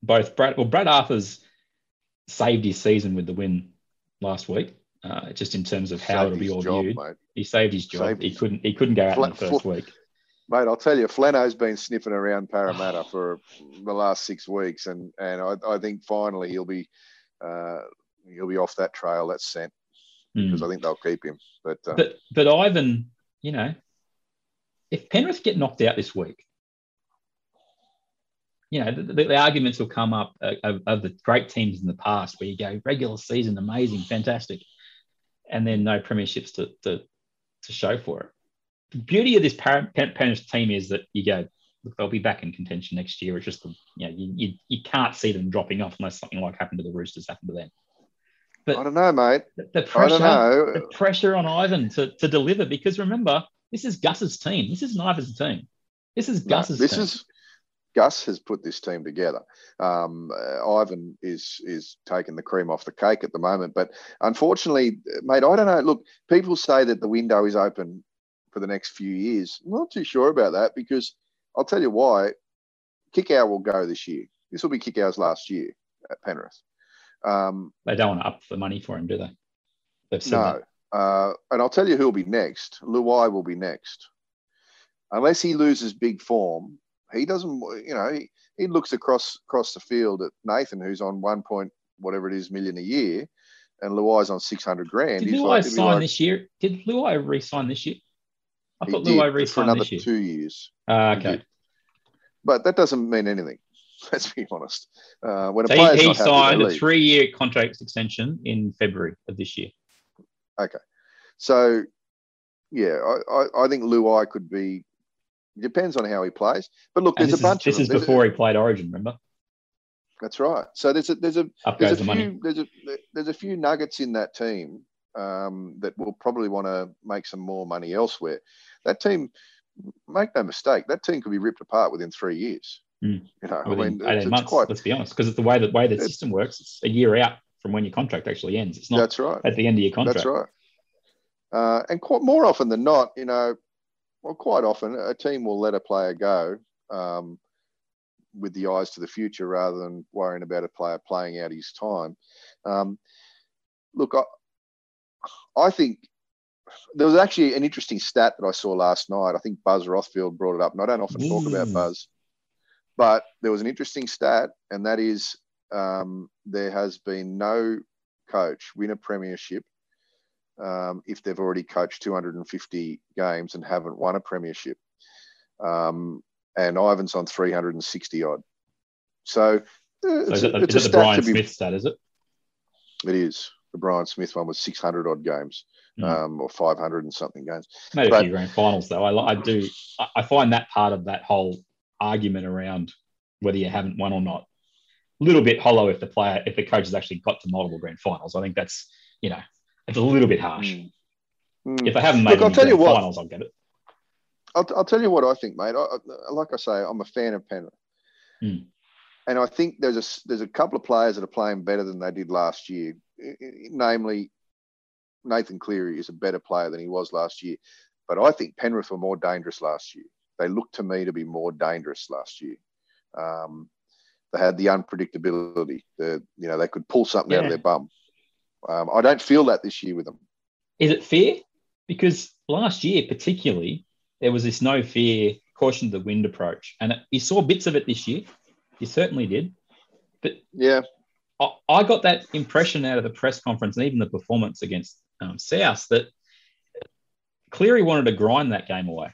both Brad. Well, Brad Arthur's saved his season with the win last week. Uh, just in terms of how Saved it'll be all job, viewed, mate. he saved his job. Saved he his- couldn't. He couldn't go out in the first fla- week. Mate, I'll tell you, Flano's been sniffing around Parramatta for the last six weeks, and and I, I think finally he'll be uh, he'll be off that trail, that scent, Hmm. because I think they'll keep him. But, uh, But but Ivan, you know, if Penrith get knocked out this week, you know, the, the, the arguments will come up uh, of, of the great teams in the past where you go regular season, amazing, fantastic, and then no premierships to to, to show for it. The beauty of this Penrith team is that you go, look, they'll be back in contention next year. It's just, the, you know, you, you, you can't see them dropping off unless something like happened to the Roosters happened to them. But I don't know, mate. The, the I pressure, don't know. the pressure on Ivan to, to deliver because remember, this is Gus's team. This isn't Ivan's team. This is No, Gus's this team. is Gus has put this team together. Um, uh, Ivan is is taking the cream off the cake at the moment, but unfortunately, mate, I don't know. Look, people say that the window is open for the next few years. I'm not too sure about that because I'll tell you why. Kikau will go this year. This will be Kikau's last year at Penrith. Um, they don't want to up the money for him, do they? They've no. Uh, and I'll tell you who'll be next. Luai will be next. Unless he loses big form, he doesn't, you know, he, he looks across across the field at Nathan, who's on one point whatever it is million a year, and Luai's on 600 grand. Did He's Luai like, sign like- this year? Did Luai re-sign this year? I thought did, Luai re-signed for another this year. two years. He okay. But that doesn't mean anything. Let's be honest. Uh, when a So player's he, he signed a three-year contract extension in February of this year. Okay, so, yeah, I, I, I think Luai could be. Depends on how he plays. But look, And there's a bunch is, this is. There's a- before he played Origin. Remember, That's right. So there's a there's a up there's a the few money. there's a there's a few nuggets in that team um, that will probably want to make some more money elsewhere. That team, make no mistake, that team could be ripped apart within three years. Mm. You know, I Within mean, 18 it's, it's months. quite. Let's be honest, because it's the way that way the system works. It's a year out from when your contract actually ends. It's not That's right. at the end of your contract. That's right. Uh, and quite more often than not, you know, well, quite often a team will let a player go um, with the eyes to the future rather than worrying about a player playing out his time. Um, look, I, I think there was actually an interesting stat that I saw last night. I think Buzz Rothfield brought it up, and I don't often talk about Buzz, but there was an interesting stat, and that is um, there has been no coach win a premiership um, if they've already coached 250 games and haven't won a premiership. Um, and Ivan's on 360 odd. So, uh, So it's, is a, it the, it's is it the Brian be. Smith stat? Is it? It is. The Brian Smith one was 600 odd games, Mm. um, or 500 and something games. Made a few grand finals though. I, I do. I, I find that part of that whole argument around whether you haven't won or not a little bit hollow if the player if the coach has actually got to multiple grand finals. I think that's you know it's a little bit harsh. Mm. Mm. If they haven't made Look, I'll tell you grand what. finals, I'll get it. I'll, I'll tell you what I think, mate. I, I- like I say, I'm a fan of Penrith, Mm. and I think there's a s- there's a couple of players that are playing better than they did last year. I- I- Namely, Nathan Cleary is a better player than he was last year, but I think Penrith were more dangerous last year. They looked to me to be more dangerous last year. Um, they had the unpredictability. The you know they could pull something out of their bum. Um, I don't feel that this year with them. Is it fair? Because last year, particularly, there was this no fear, caution to the wind approach, and it, you saw bits of it this year. You certainly did. But yeah, I, I got that impression out of the press conference and even the performance against um, South that Cleary wanted to grind that game away.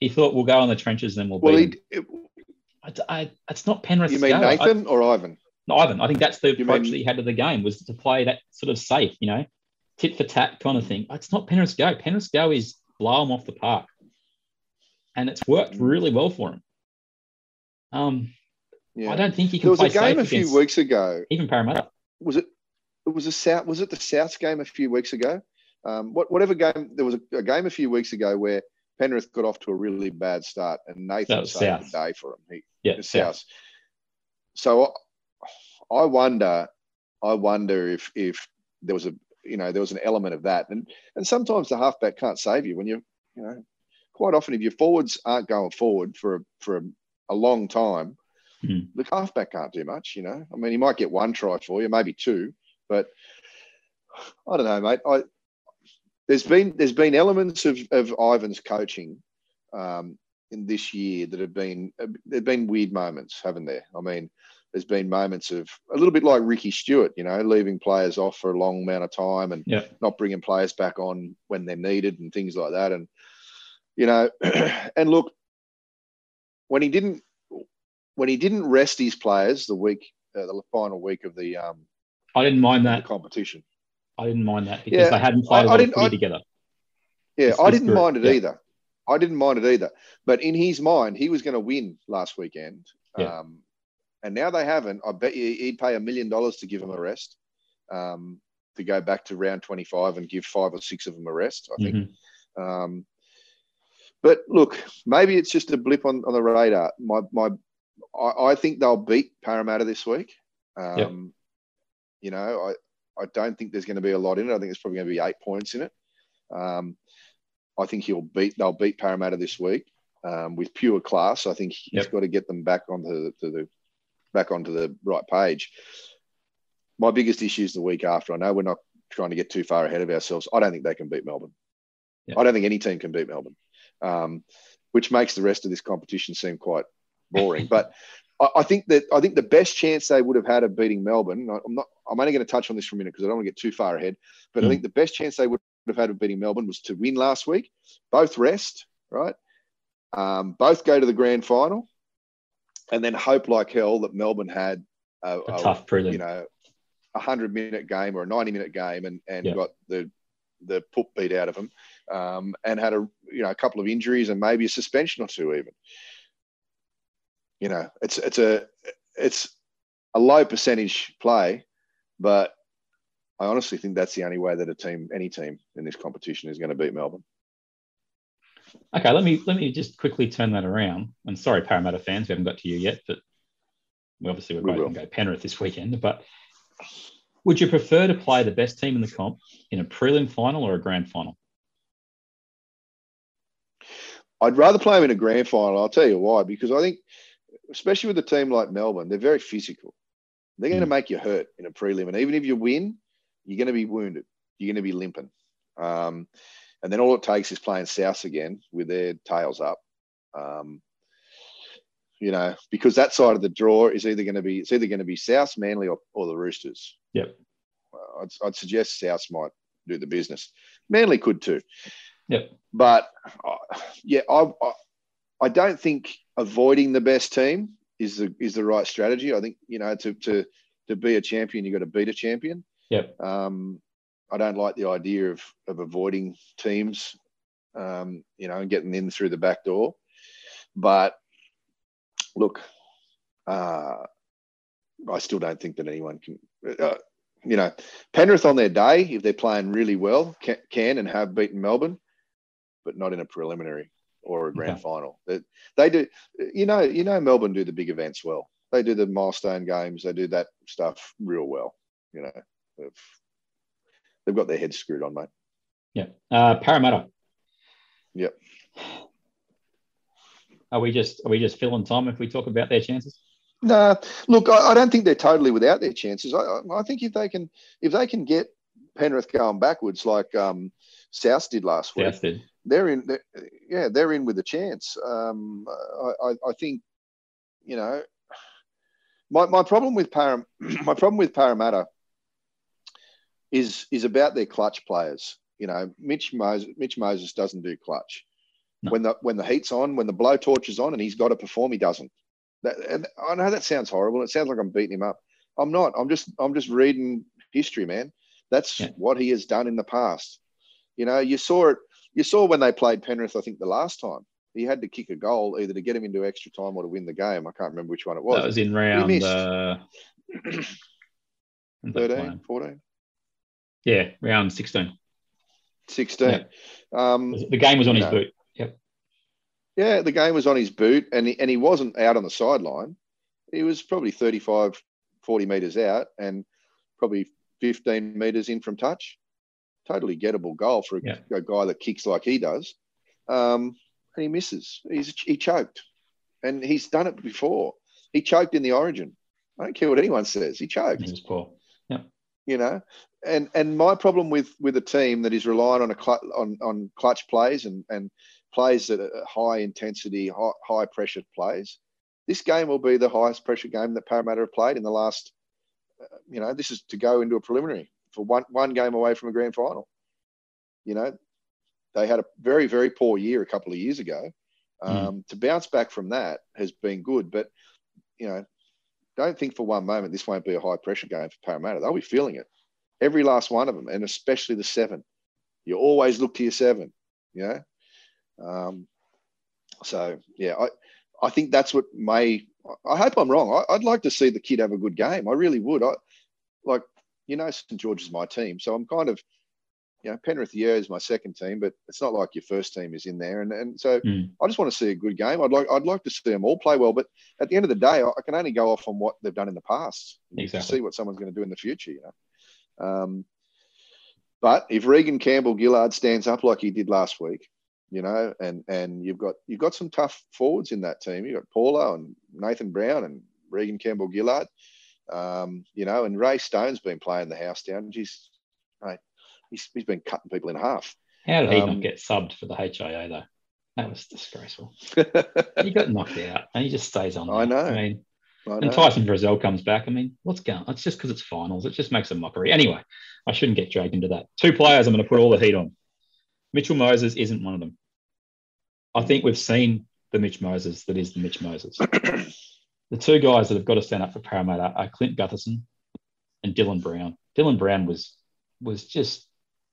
He thought we'll go in the trenches and then we'll well, beat. he. I, I, it's not Penrith. you mean go. I- Nathan or Ivan? No, Ivan. I think that's the You approach mean- that he had to the game was to play that sort of safe, you know, tit for tat kind of thing. It's not Penrith's go. Penrith's go is blow him off the park, and it's worked Mm. really well for him. Um, Yeah. I don't think he can. There was a game a few weeks ago. even Parramatta. Was it? It was a South. Was it the South game a few weeks ago? Um, what, whatever game there was a, a game a few weeks ago where Penrith got off to a really bad start and Nathan saved the day for him. He, Yeah, the South. South. So I, wonder, I wonder if if there was a you know there was an element of that, and and sometimes the halfback can't save you when you you know quite often if your forwards aren't going forward for a, for a, a long time, Hmm. The halfback can't do much, you know. I mean, he might get one try for you, maybe two, but I don't know, mate. I there's been there's been elements of of Ivan's coaching um, in this year that have been there've been weird moments, haven't there? I mean, there's been moments of a little bit like Ricky Stuart, you know, leaving players off for a long amount of time and Yeah. not bringing players back on when they're needed and things like that. And you know, and look, when he didn't when he didn't rest his players the week uh, the final week of the um I didn't mind that. competition. I didn't mind that because Yeah, they hadn't played I- I didn't- I- together. Yeah, It's- I didn't mind it yeah. either. I didn't mind it either. But in his mind, he was going to win last weekend. Yeah. Um, and now they haven't. I bet you he'd pay a million dollars to give them a rest, um, to go back to round 25 and give five or six of them a rest, I think. Mhm. Um, but look, maybe it's just a blip on, on the radar. My, my, I, I think they'll beat Parramatta this week. Um, Yep. You know, I, I don't think there's going to be a lot in it. I think there's probably going to be eight points in it. Um, I think he'll beat. They'll beat Parramatta this week um, with pure class. I think he's Yep. got to get them back onto the, to the back onto the right page. My biggest issue is the week after. I know we're not trying to get too far ahead of ourselves. I don't think they can beat Melbourne. Yep. I don't think any team can beat Melbourne, um, which makes the rest of this competition seem quite boring. but I, I think that I think the best chance they would have had of beating Melbourne. I'm not. I'm only going to touch on this for a minute because I don't want to get too far ahead. But I Mm. think the best chance they would have had of beating Melbourne was to win last week. Both rest, right? Um, both go to the grand final, and then hope like hell that Melbourne had a, A tough prelim. you know, a hundred minute game or a ninety minute game, and and Yeah. got the the put beat out of them, um, and had a you know a couple of injuries and maybe a suspension or two even. You know, it's it's a it's a low percentage play, but I honestly think that's the only way that a team, any team in this competition, is going to beat Melbourne. Okay, let me let me just quickly turn that around. And sorry, Parramatta fans, we haven't got to you yet, but we obviously we're We both will. going to go Penrith this weekend. But would you prefer to play the best team in the comp in a prelim final or a grand final? I'd rather play them in a grand final. I'll tell you why. Because I think, especially with a team like Melbourne, they're very physical. They're going to Mm. make you hurt in a prelim, and even if you win, you're going to be wounded. You're going to be limping. Um, and then all it takes is playing South again with their tails up. Um, you know, because that side of the draw is either going to be it's either going to be South, Manly, or, or the Roosters. Yep. Uh, I'd, I'd suggest South might do the business. Manly could too. Yep. But uh, yeah, I, I I don't think avoiding the best team is the is the right strategy. I think you know to to to be a champion, you've got to beat a champion. Yep. Um, I don't like the idea of of avoiding teams, um, you know, and getting in through the back door. But look, uh, I still don't think that anyone can. Uh, you know, Penrith on their day, if they're playing really well, can, can and have beaten Melbourne, but not in a preliminary or a grand Okay. final. They, they do, you know, you know, Melbourne do the big events well. They do the milestone games. They do that stuff real well. You know, they've, they've got their heads screwed on, mate. Yeah. Uh, Parramatta. Yep. Are we just are we just filling time if we talk about their chances? No, look, I, I don't think they're totally without their chances. I, I, I think if they can, if they can get Penrith going backwards like um, South did last week, South did. they're in. They're, yeah, they're in with a chance. Um, I, I, I think, you know, my, my problem with Param, my problem with Parramatta is is about their clutch players. You know, Mitch Moses, Mitch Moses doesn't do clutch. No. When the when the heat's on, when the blowtorch is on, and he's got to perform, he doesn't. That, and I know that sounds horrible. It sounds like I'm beating him up. I'm not. I'm just I'm just reading history, man. That's Yeah. what he has done in the past. You know, you saw it. You saw when they played Penrith. I think the last time he had to kick a goal either to get him into extra time or to win the game. I can't remember which one it was. that was in round uh, 13, 14, Yeah, round 16. 16. Um, The game was on his No. boot. Yep. Yeah, the game was on his boot and he, and he wasn't out on the sideline. He was probably 35, 40 metres out and probably 15 metres in from touch. Totally gettable goal for a, Yeah. a guy that kicks like he does. Um, and he misses. He's, he choked. And he's done it before. He choked in the Origin. I don't care what anyone says. He choked. He was poor. You know, and and my problem with with a team that is relying on a cl- on on clutch plays and and plays at a high intensity, high, high pressure plays. This game will be the highest pressure game that Parramatta have played in the last. Uh, you know, this is to go into a preliminary for one one game away from a grand final. You know, they had a very very poor year a couple of years ago. Um, mm. To bounce back from that has been good, but you know, don't think for one moment this won't be a high pressure game for Parramatta. They'll be feeling it, every last one of them, and especially the seven. You always look to your seven, you know. Um, so yeah, I I think that's what may. I hope I'm wrong. I, would like to see the kid have a good game. I really would. I like you know St George is my team, so I'm kind of you know, Penrith yeah is my second team, but it's not like your first team is in there. And and so mm. I just want to see a good game. I'd like I'd like to see them all play well, but at the end of the day, I can only go off on what they've done in the past. Exactly. See what someone's going to do in the future, you know. Um, but if Reagan Campbell Gillard stands up like he did last week, you know, and and you've got you've got some tough forwards in that team. You've got Paulo and Nathan Brown and Reagan Campbell Gillard. Um, you know, and Ray Stone's been playing the house down. Geez, mate, he's, he's been cutting people in half. How did he um, not get subbed for the HIA though? That was disgraceful. he got knocked out and he just stays on. There. I know. I mean, I and Tyson Frizell comes back. I mean, what's going? It's just because it's finals. It just makes a mockery. Anyway, I shouldn't get dragged into that. Two players I'm going to put all the heat on. Mitchell Moses isn't one of them. I think we've seen the Mitch Moses that is the Mitch Moses. the two guys that have got to stand up for Parramatta are Clint Gutherson and Dylan Brown. Dylan Brown was was just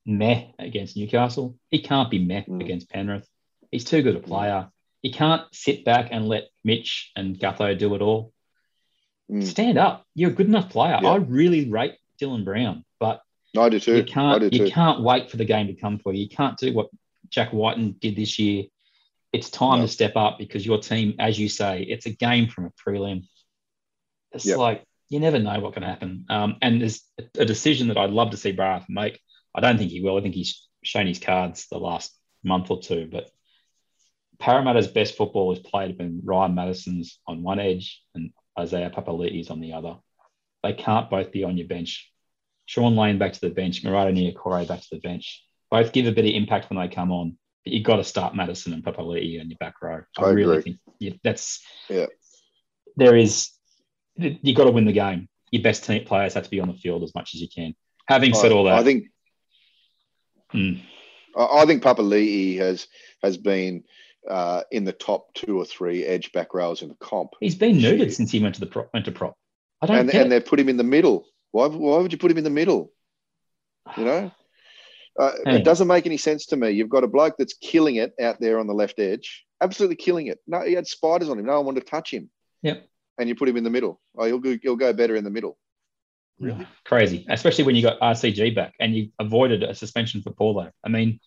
meh against Newcastle. He can't be meh mm. against Penrith. He's too good a player. He can't sit back and let Mitch and Gutho do it all. Mm. Stand up. You're a good enough player. Yeah. I really rate Dylan Brown, but I do too. You can't. You too. can't wait for the game to come for you. You can't do what Jack Wighton did this year. It's time no. to step up because your team, as you say, it's a game from a prelim. It's yep. like you never know what can happen. Um, and there's a decision that I'd love to see Brath make I don't think he will. I think he's shown his cards the last month or two. But Parramatta's best football is played when Ryan Matterson's on one edge and Isaiah Papali'i's on the other. They can't both be on your bench. Shaun Lane back to the bench, Marata Niukore back to the bench. Both give a bit of impact when they come on, but you've got to start Matterson and Papali'i on your back row. I, I really agree. think yeah, that's yeah. There is you've got to win the game. Your best team players have to be on the field as much as you can. Having said all that, I think Mm. I, I think Papali'i has has been uh, in the top two or three edge back rows in the comp. He's been neutered since he went to the prop, went to prop. I don't and, and they put him in the middle. Why, why would you put him in the middle? You know, uh, it doesn't make any sense to me. You've got a bloke that's killing it out there on the left edge, absolutely killing it. No, he had spiders on him. No one wanted to touch him. Yep. And you put him in the middle. Oh, he'll go, he'll go better in the middle. Really? Crazy, especially when you got RCG back and you avoided a suspension for Paulo. I mean,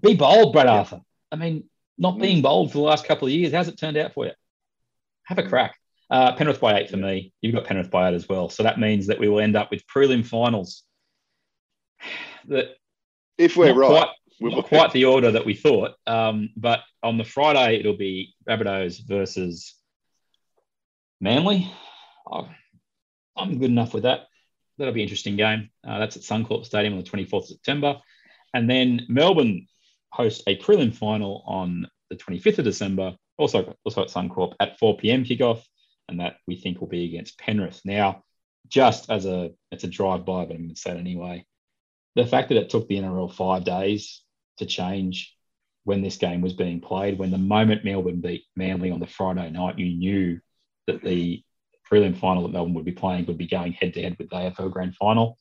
be bold, Brad yeah. Arthur. I mean, not being bold for the last couple of years, how's it turned out for you? Have a mm. crack. Uh, Penrith by eight for me. You've got Penrith by eight as well. So that means that we will end up with prelim finals. That if we're right, quite, not quite the order that we thought. Um, but on the Friday, it'll be Rabbitohs versus Manly. Oh, I'm good enough with that. That'll be an interesting game. Uh, that's at Suncorp Stadium on the 24th of September. And then Melbourne host a prelim final on the 25th of December, also, also at Suncorp at 4 p.m. kickoff. And that we think will be against Penrith. Now, just as a it's a drive by, but I'm going to say it anyway. The fact that it took the NRL five days to change when this game was being played, when the moment Melbourne beat Manly on the Friday night, you knew that the prelim final that Melbourne would be playing would be going head to head with the AFL Grand Final.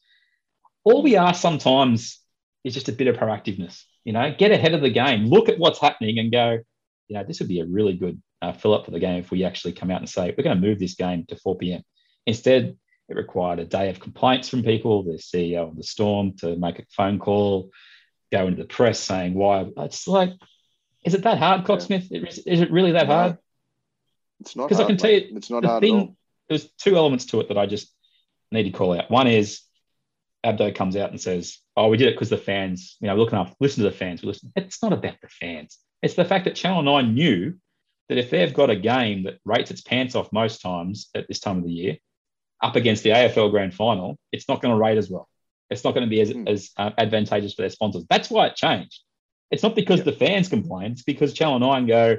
All we ask sometimes is just a bit of proactiveness. You know, get ahead of the game, look at what's happening, and go. You know, this would be a really good uh, fill up for the game if we actually come out and say we're going to move this game to 4 p.m. Instead, it required a day of complaints from people, the CEO of the Storm, to make a phone call, go into the press saying why. It's like, is it that hard, Cocksmith? Is, is it really that hard? It's not because I can tell you, it's not hard thing, there's two elements to it that I just need to call out. One is Abdo comes out and says, "Oh, we did it because the fans, you know, looking up, listen to the fans. We listen. It's not about the fans. It's the fact that Channel Nine knew that if they've got a game that rates its pants off most times at this time of the year, up against the AFL Grand Final, it's not going to rate as well. It's not going to be as, Hmm. as uh, advantageous for their sponsors. That's why it changed. It's not because Yeah. the fans complain. It's because Channel Nine go,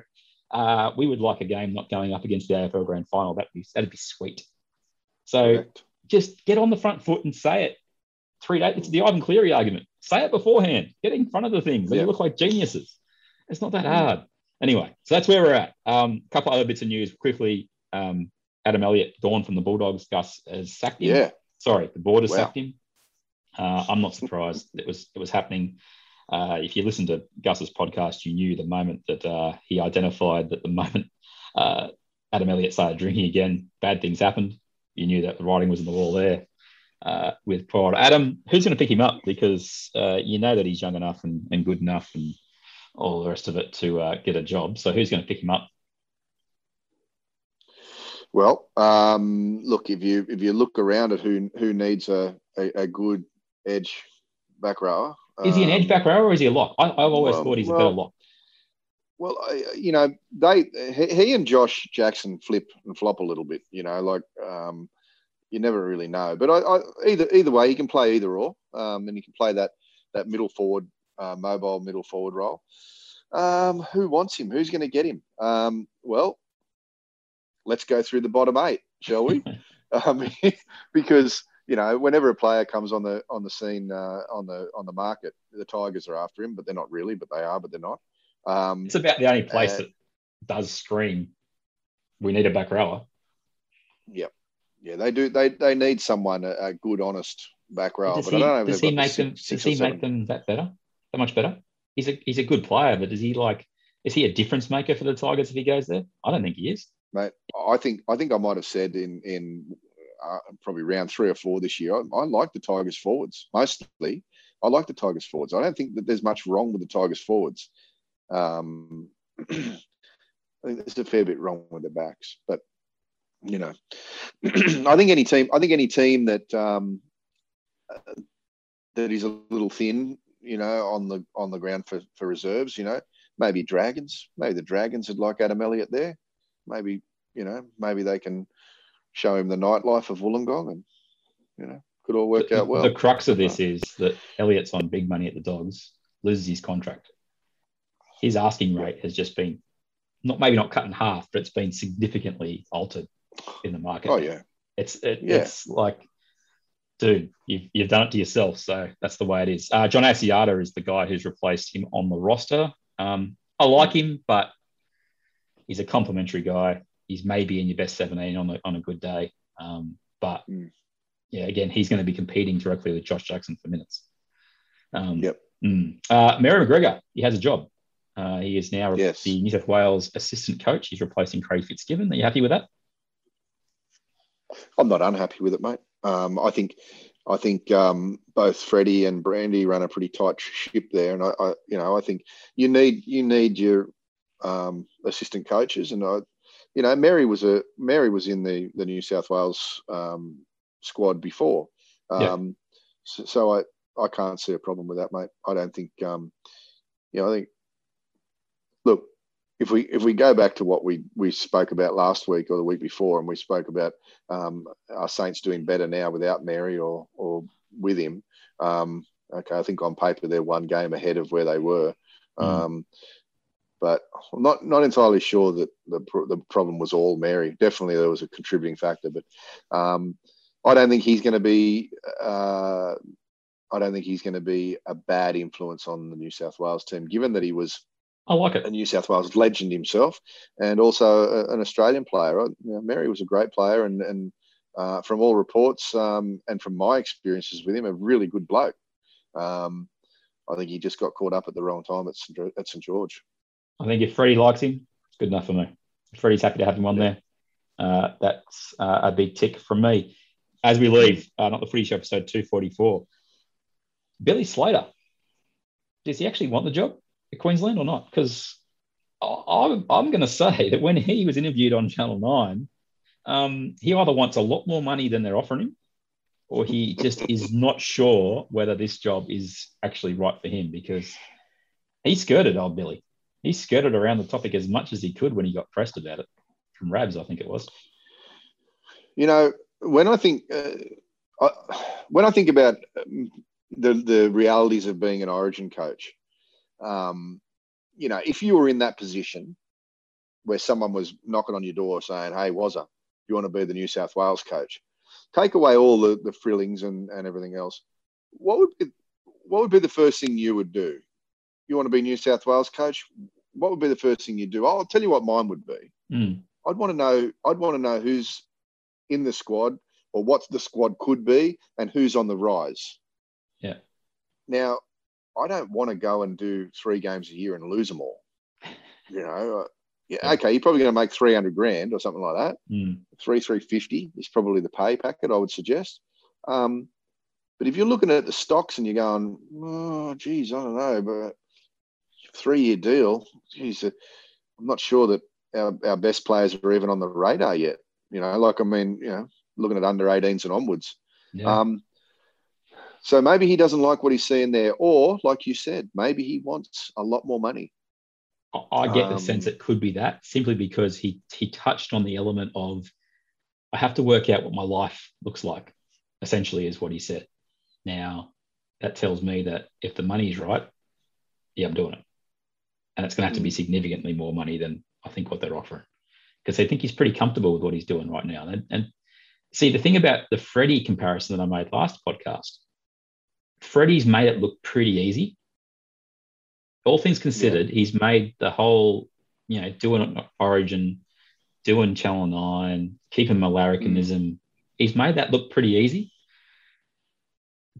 uh, we would like a game not going up against the AFL Grand Final. That'd be that'd be sweet. So Correct. just get on the front foot and say it. Three days. It's the Ivan Cleary argument. Say it beforehand. Get in front of the things. and Yeah. You look like geniuses. It's not that Mm. hard. Anyway, so that's where we're at. A um, couple other bits of news quickly. Um, Adam Elliott, Dawn from the Bulldogs, Gus has sacked him. Yeah. Sorry, the board has Wow. sacked him. Uh, I'm not surprised. it was it was happening. Uh, if you listened to Gus's podcast, you knew the moment that uh, he identified that the moment uh, Adam Elliott started drinking again, bad things happened. You knew that the writing was on the wall there. Uh, with poor old Adam, who's going to pick him up? Because uh, you know that he's young enough and, and good enough and all the rest of it to get a job. So who's going to pick him up? Well, um, look if you if you look around at who who needs a, a, a good edge back rower. Is he an edge back rower or is he a lock? I, I've always well- thought he's a well, better lock. Well, you know, they he, he and Josh Jackson flip and flop a little bit. You know, like um, you never really know. But I, I either either way, he can play either or, um, and he can play that that middle forward, uh, mobile middle forward role. Um, who wants him? Who's going to get him? Um, well, let's go through the bottom eight, shall we? um, because you know, whenever a player comes on the on the scene uh, on the on the market, the Tigers are after him, but they're not really, but they are, but they're not. Um, It's about the only place Uh, that does scream. We need a back rower. Yep. Yeah, they do. They they need someone a, a good, honest back row. does but he, I don't know. does he make them? six- does he seven. make them that better? That much better? He's a he's a good player, but does he like? Is he a difference maker for the Tigers if he goes there? I don't think he is. mate? I think I think I might have said in in uh, probably round three or four this year. I, I like the Tigers forwards mostly. I like the Tigers forwards. I don't think that there's much wrong with the Tigers forwards. Um, I think there's a fair bit wrong with the backs, but you know, I think any team. I think any team that um, that is a little thin, you know, on the on the ground for for reserves, you know, maybe Dragons. Maybe the Dragons would like Adam Elliott there. Maybe you know, maybe they can show him the nightlife of Wollongong, and you know, could all work the, out well. the crux of this is that Elliott's on big money at the Dogs, loses his contract. His asking rate has just been not maybe not cut in half, but it's been significantly altered in the market. oh yeah, It's it, Yeah. it's like, dude, you've, you've done it to yourself. So that's the way it is. Uh, John Asiata is the guy who's replaced him on the roster. Um, I like him, but he's a complimentary guy. He's maybe in your best 17 on a, on a good day. Um, but Mm. yeah, again, he's going to be competing directly with Josh Jackson for minutes. Um, Yep. mm. Uh, Mary McGregor, he has a job. Uh, he is now Yes. the New South Wales assistant coach. He's replacing Craig Fitzgibbon. Are you happy with that? I'm not unhappy with it, mate. Um, I think, I think um, both Freddie and Brandy run a pretty tight ship there, and I, I you know, I think you need you need your um, assistant coaches, and I, you know, Mary was a Mary was in the the New South Wales um, squad before, Yeah. um, so, so I I can't see a problem with that, mate. I don't think, um, you know, I think, look, if we if we go back to what we we spoke about last week or the week before, and we spoke about um, our Saints doing better now without Mary or or with him. Um, okay, I think on paper they're one game ahead of where they were, Mm. um, but I'm not not entirely sure that the the problem was all Mary. Definitely there was a contributing factor, but um, I don't think he's going to be. Uh, I don't think he's going to be a bad influence on the New South Wales team, given that he was I like it. a New South Wales legend himself, and also a, an Australian player. You know, Mary was a great player, and and uh, from all reports um, and from my experiences with him, a really good bloke. Um, I think he just got caught up at the wrong time at St. at St George. I think if Freddie likes him, it's good enough for me. If Freddie's happy to have him on there, uh, that's uh, a big tick from me. As we leave, uh, not the footy show episode 244, Billy Slater, does he actually want the job at Queensland or not? Because I'm, I'm going to say that when he was interviewed on Channel 9, um, he either wants a lot more money than they're offering him, or he just is not sure whether this job is actually right for him because he skirted old Billy. He skirted around the topic as much as he could when he got pressed about it from Rabs, I think it was. You know, when I think uh, I, when I think about um, the the realities of being an Origin coach, um, you know, if you were in that position where someone was knocking on your door saying, "Hey, Wazza, you want to be the New South Wales coach?" Take away all the the frillings and and everything else. What would be, what would be the first thing you would do? You want to be New South Wales coach? What would be the first thing you do? I'll tell you what mine would be. Mm. I'd want to know. I'd want to know who's in the squad or what the squad could be and who's on the rise. Yeah. Now, I don't want to go and do three games a year and lose them all. You know, uh, yeah, Yeah. okay, you're probably going to make 300 grand or something like that. Mm. Three, 350 is probably the pay packet, I would suggest. Um, but if you're looking at the stocks and you're going, oh, geez, I don't know, but three year deal, geez, uh, I'm not sure that our, our best players are even on the radar yet. You know, like, I mean, you know, looking at under 18s and onwards. Yeah. Um, so maybe he doesn't like what he's seeing there, or like you said, maybe he wants a lot more money. I- get the sense um, it could be that simply because he he touched on the element of I have to work out what my life looks like. Essentially, is what he said. Now, that tells me that if the money is right, yeah, I'm doing it, and it's going to have to be mm. significantly more money than I think what they're offering, because I think he's pretty comfortable with what he's doing right now. And, and see, the thing about the Freddie comparison that I made last podcast, Freddie's made it look pretty easy all things considered, he's made the whole, you know, doing Origin, doing Channel Nine, keeping Malaricanism. Mm. He's made that look pretty easy.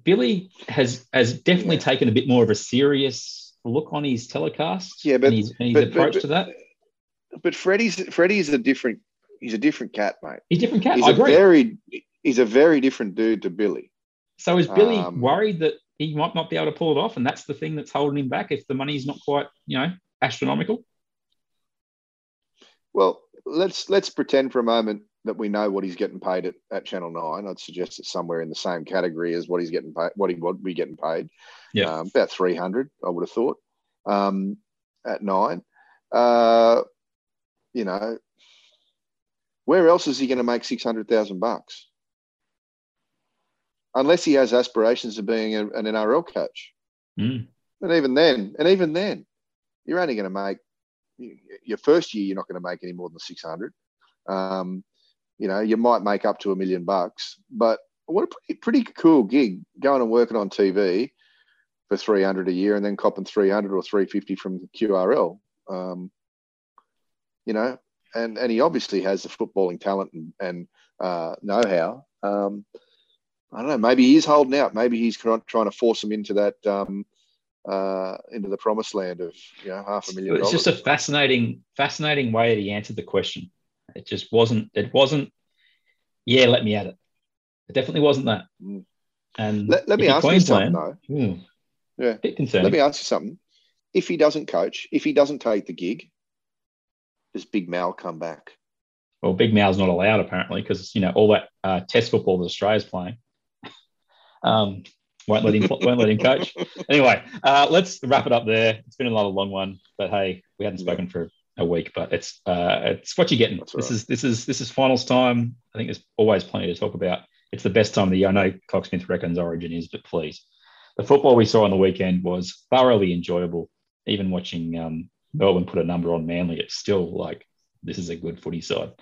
Billy has has definitely Yeah. taken a bit more of a serious look on his telecast Yeah, but- and his, and his but- approach but- to that. But Freddie's Freddie's a different. He's a different cat, mate. He's a different cat. He's I a agree. very he's a very different dude to Billy. so is Billy um, worried that he might not be able to pull it off, and that's the thing that's holding him back if the money's not quite, you know, astronomical? Well, let's let's pretend for a moment that we know what he's getting paid at, at Channel Nine. I'd suggest it's somewhere in the same category as what he's getting paid, what he would be getting paid. Yeah. um, about three hundred, I would have thought. Um, at nine, uh, you know, where else is he going to make six hundred thousand bucks? Unless he has aspirations of being a, an NRL coach. Mm. And even then, and even then, you're only going to make your first year. You're not going to make any more than six hundred. Um, you know, you might make up to a million bucks, but what a pretty, pretty cool gig going and working on TV for three hundred a year, and then copping three hundred or three fifty from QRL. Um, you know, and and he obviously has the footballing talent and, and uh, know-how. Um, I don't know. Maybe he's holding out. Maybe he's trying trying to force him into that um, uh, into the promised land of you know half a million It's dollars. just a fascinating, fascinating way that he answered the question. It just wasn't. It wasn't. Yeah, let me at it. It definitely wasn't that. Mm. And let, let me ask you something though. hmm, Yeah. bit concerning. Let me ask you something. If he doesn't coach, if he doesn't take the gig, does Big Mal come back? well, Big Mal's not allowed apparently because you know all that uh, Test football that Australia's playing. um, won't let him. won't let him coach. Anyway, uh, let's wrap it up there. It's been another long one, but hey, we hadn't spoken for a week, but it's uh, it's what you're getting. That's this right. is this is this is finals time. I think there's always plenty to talk about. It's the best time of the year. I know Cocksmith reckons Origin is, but please, the football we saw on the weekend was thoroughly enjoyable. Even watching um, Melbourne put a number on Manly, it's still like this is a good footy side.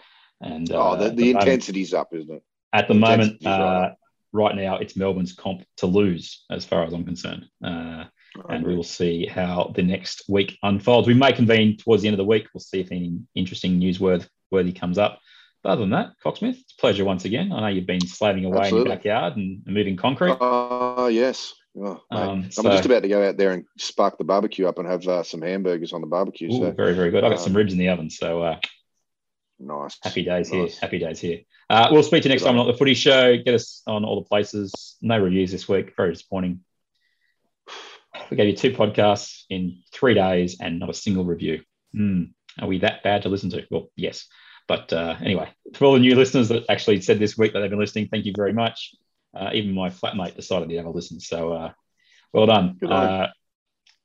And oh, uh, the, at the moment- intensity's up, isn't it? at the Intensity's moment, uh, right. now, it's Melbourne's comp to lose, as far as I'm concerned. Uh, and we'll see how the next week unfolds. We may convene towards the end of the week. We'll see if any interesting newsworthy worthy comes up. But other than that, Cocksmith, it's a pleasure once again. I know you've been slaving away in Absolutely. your backyard and moving concrete. Oh, yes. Oh. Um, I'm just about to go out there and spark the barbecue up and have uh, some hamburgers on the barbecue. Ooh, so very, very good. I've got some um, ribs in the oven, so uh, nice. happy days here. Happy days here. Uh, we'll speak to you next Good time on the Footy Show. Get us on all the places. No reviews this week. Very disappointing we gave you two podcasts in three days and not a single review. Mm, are we that bad to listen to? Well, yes. But uh, anyway, for all the new listeners that actually said this week that they've been listening, thank you very much. Uh, even my flatmate decided to have a listen. So uh, well done. Uh,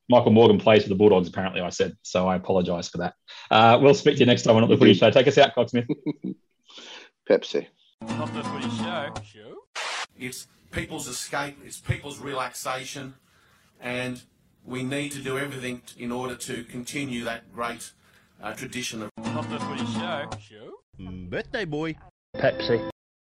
Michael Morgan plays for the Bulldogs, apparently, I said. So I apologize for that. Uh, we'll speak to you next time on the Footy Show. Take us out, Cogsmith. Pepsi. Not the Footy Show. It's people's escape, it's people's relaxation and we need to do everything in order to continue that great uh, tradition of. Not this show. Birthday boy. Pepsi.